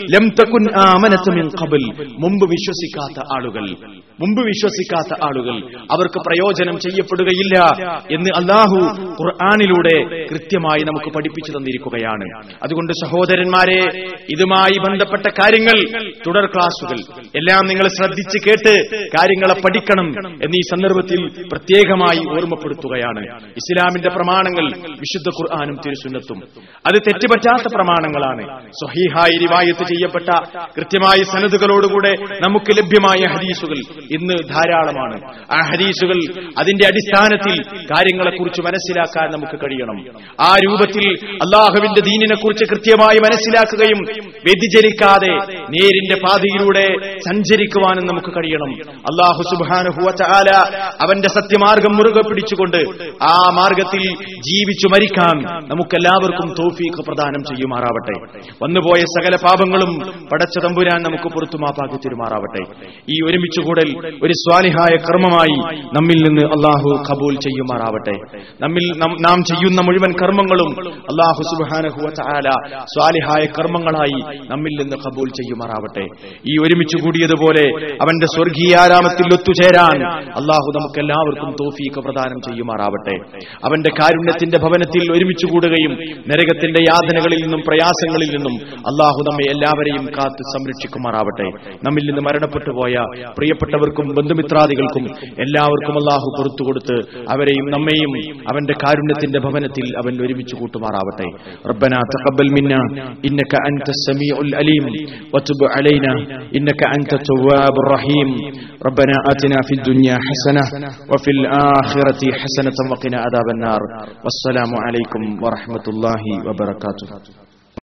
ഖബൽ. മുമ്പ് വിശ്വസിക്കാത്ത ആളുകൾ. മുമ്പ് വിശ്വസിക്കാത്ത ആളുകൾ. അവർക്ക് പ്രയോജനം ചെയ്യപ്പെടുകയില്ല എന്ന് അള്ളാഹു ഖുർആാനിലൂടെ കൃത്യമായി നമുക്ക് പഠിപ്പിച്ചു തന്നിരിക്കുകയാണ്. അതുകൊണ്ട് സഹോദരന്മാരെ ഇതുമായി ബന്ധപ്പെട്ട കാര്യങ്ങൾ തുടർ ക്ലാസുകൾ. എല്ലാം നിങ്ങൾ ശ്രദ്ധിച്ച് കേട്ട് കാര്യങ്ങളെ പഠിക്കണം എന്ന് ഈ സന്ദർഭത്തിൽ പ്രത്യേകമായി ഓർമ്മപ്പെടുത്തുകയാണ്. ഇസ്ലാമിന്റെ പ്രമാണങ്ങൾ വിശുദ്ധ ഖുർആാനും തിരുസുന്നത്തും അത് തെറ്റുപറ്റാത്ത പ്രമാണങ്ങളാണ്. സ്വഹീഹായി റിവായത്ത് ചെയ്യപ്പെട്ട കൃത്യമായ സനതുകളോടുകൂടെ നമുക്ക് ലഭ്യമായ ഹദീസുകൾ ഇന്ന് ധാരാളമാണ്. ആ ഹദീസുകൾ അതിന്റെ അടിസ്ഥാനത്തിൽ കാര്യങ്ങളെക്കുറിച്ച് മനസ്സിലാക്കാൻ നമുക്ക് കഴിയണം. ആ രൂപത്തിൽ അള്ളാഹുവിന്റെ ദീനിനെ കുറിച്ച് കൃത്യമായി മനസ്സിലാക്കുകയും വ്യതിചരിക്കാതെ നേരിന്റെ പാതയിലൂടെ സഞ്ചരിക്കുവാനും നമുക്ക് കഴിയണം. അള്ളാഹു സുബാനുഹുല അവന്റെ സത്യമാർഗം മുറുകെ പിടിച്ചുകൊണ്ട് ആ മാർഗത്തിൽ ജീവിച്ചു മരിക്കാൻ നമുക്കെല്ലാവർക്കും തോഫീക്ക് പ്രദാനം ചെയ്യുമാറാവട്ടെ. വന്നുപോയ സകല പാപങ്ങളും പടച്ച തമ്പുരാൻ നമുക്ക് പുറത്തു മാപ്പാക്കി തരുമാറാവട്ടെ ഈ ഒരുമിച്ച് കൂടൽ ഒരു സ്വാലിഹായ കർമ്മമായി നമ്മിൽ നിന്ന് അള്ളാഹു കബൂൽ ചെയ്യുമാറാവട്ടെ. നമ്മിൽ നാം ചെയ്യുന്ന മുഴുവൻ കർമ്മങ്ങളും അള്ളാഹു സുബാനഹുവ സ്വാലിഹായ കർമ്മങ്ങളായി നമ്മിൽ നിന്ന് കബൂൽ ചെയ്യുമാറാവട്ടെ. ഈ ഒരുമിച്ച് കൂടിയതുപോലെ അവന്റെ സ്വർഗീയാരാമത്തിൽ ഒത്തുചേരാൻ അള്ളാഹു നമുക്ക് എല്ലാവർക്കും തോഫീക്ക് പ്രദാനം ചെയ്യുമാറാവട്ടെ. അവന്റെ കാരുണ്യത്തിന്റെ ഭവനത്തിൽ ഒരുമിച്ച് കൂടുകയും രക്ഷപ്പെടുകയും നരകത്തിന്റെ യാതനകളിൽ നിന്നും പ്രയാസങ്ങളിൽ നിന്നും അള്ളാഹു നമ്മെ എല്ലാവരെയും കാത്ത് സംരക്ഷിക്കുമാറാവട്ടെ നമ്മിൽ നിന്ന് മരണപ്പെട്ടു പോയ പ്രിയപ്പെട്ടവർക്കും ബന്ധുമിത്രാദികൾക്കും എല്ലാവർക്കും അള്ളാഹു പുറത്തു കൊടുത്ത് അവരെയും നമ്മെയും അവന്റെ കാരുണ്യത്തിന്റെ ഭവനത്തിൽ അവൻ ഒരുമിച്ച് കൂട്ടുമാറാവട്ടെ ربنا تقبل منا انك انت السميع العليم وتب علينا انك انت التواب الرحيم ربنا آتنا في الدنيا حسنه وفي الاخره حسنه وقنا عذاب النار والسلام عليكم ورحمة الله وبركاته.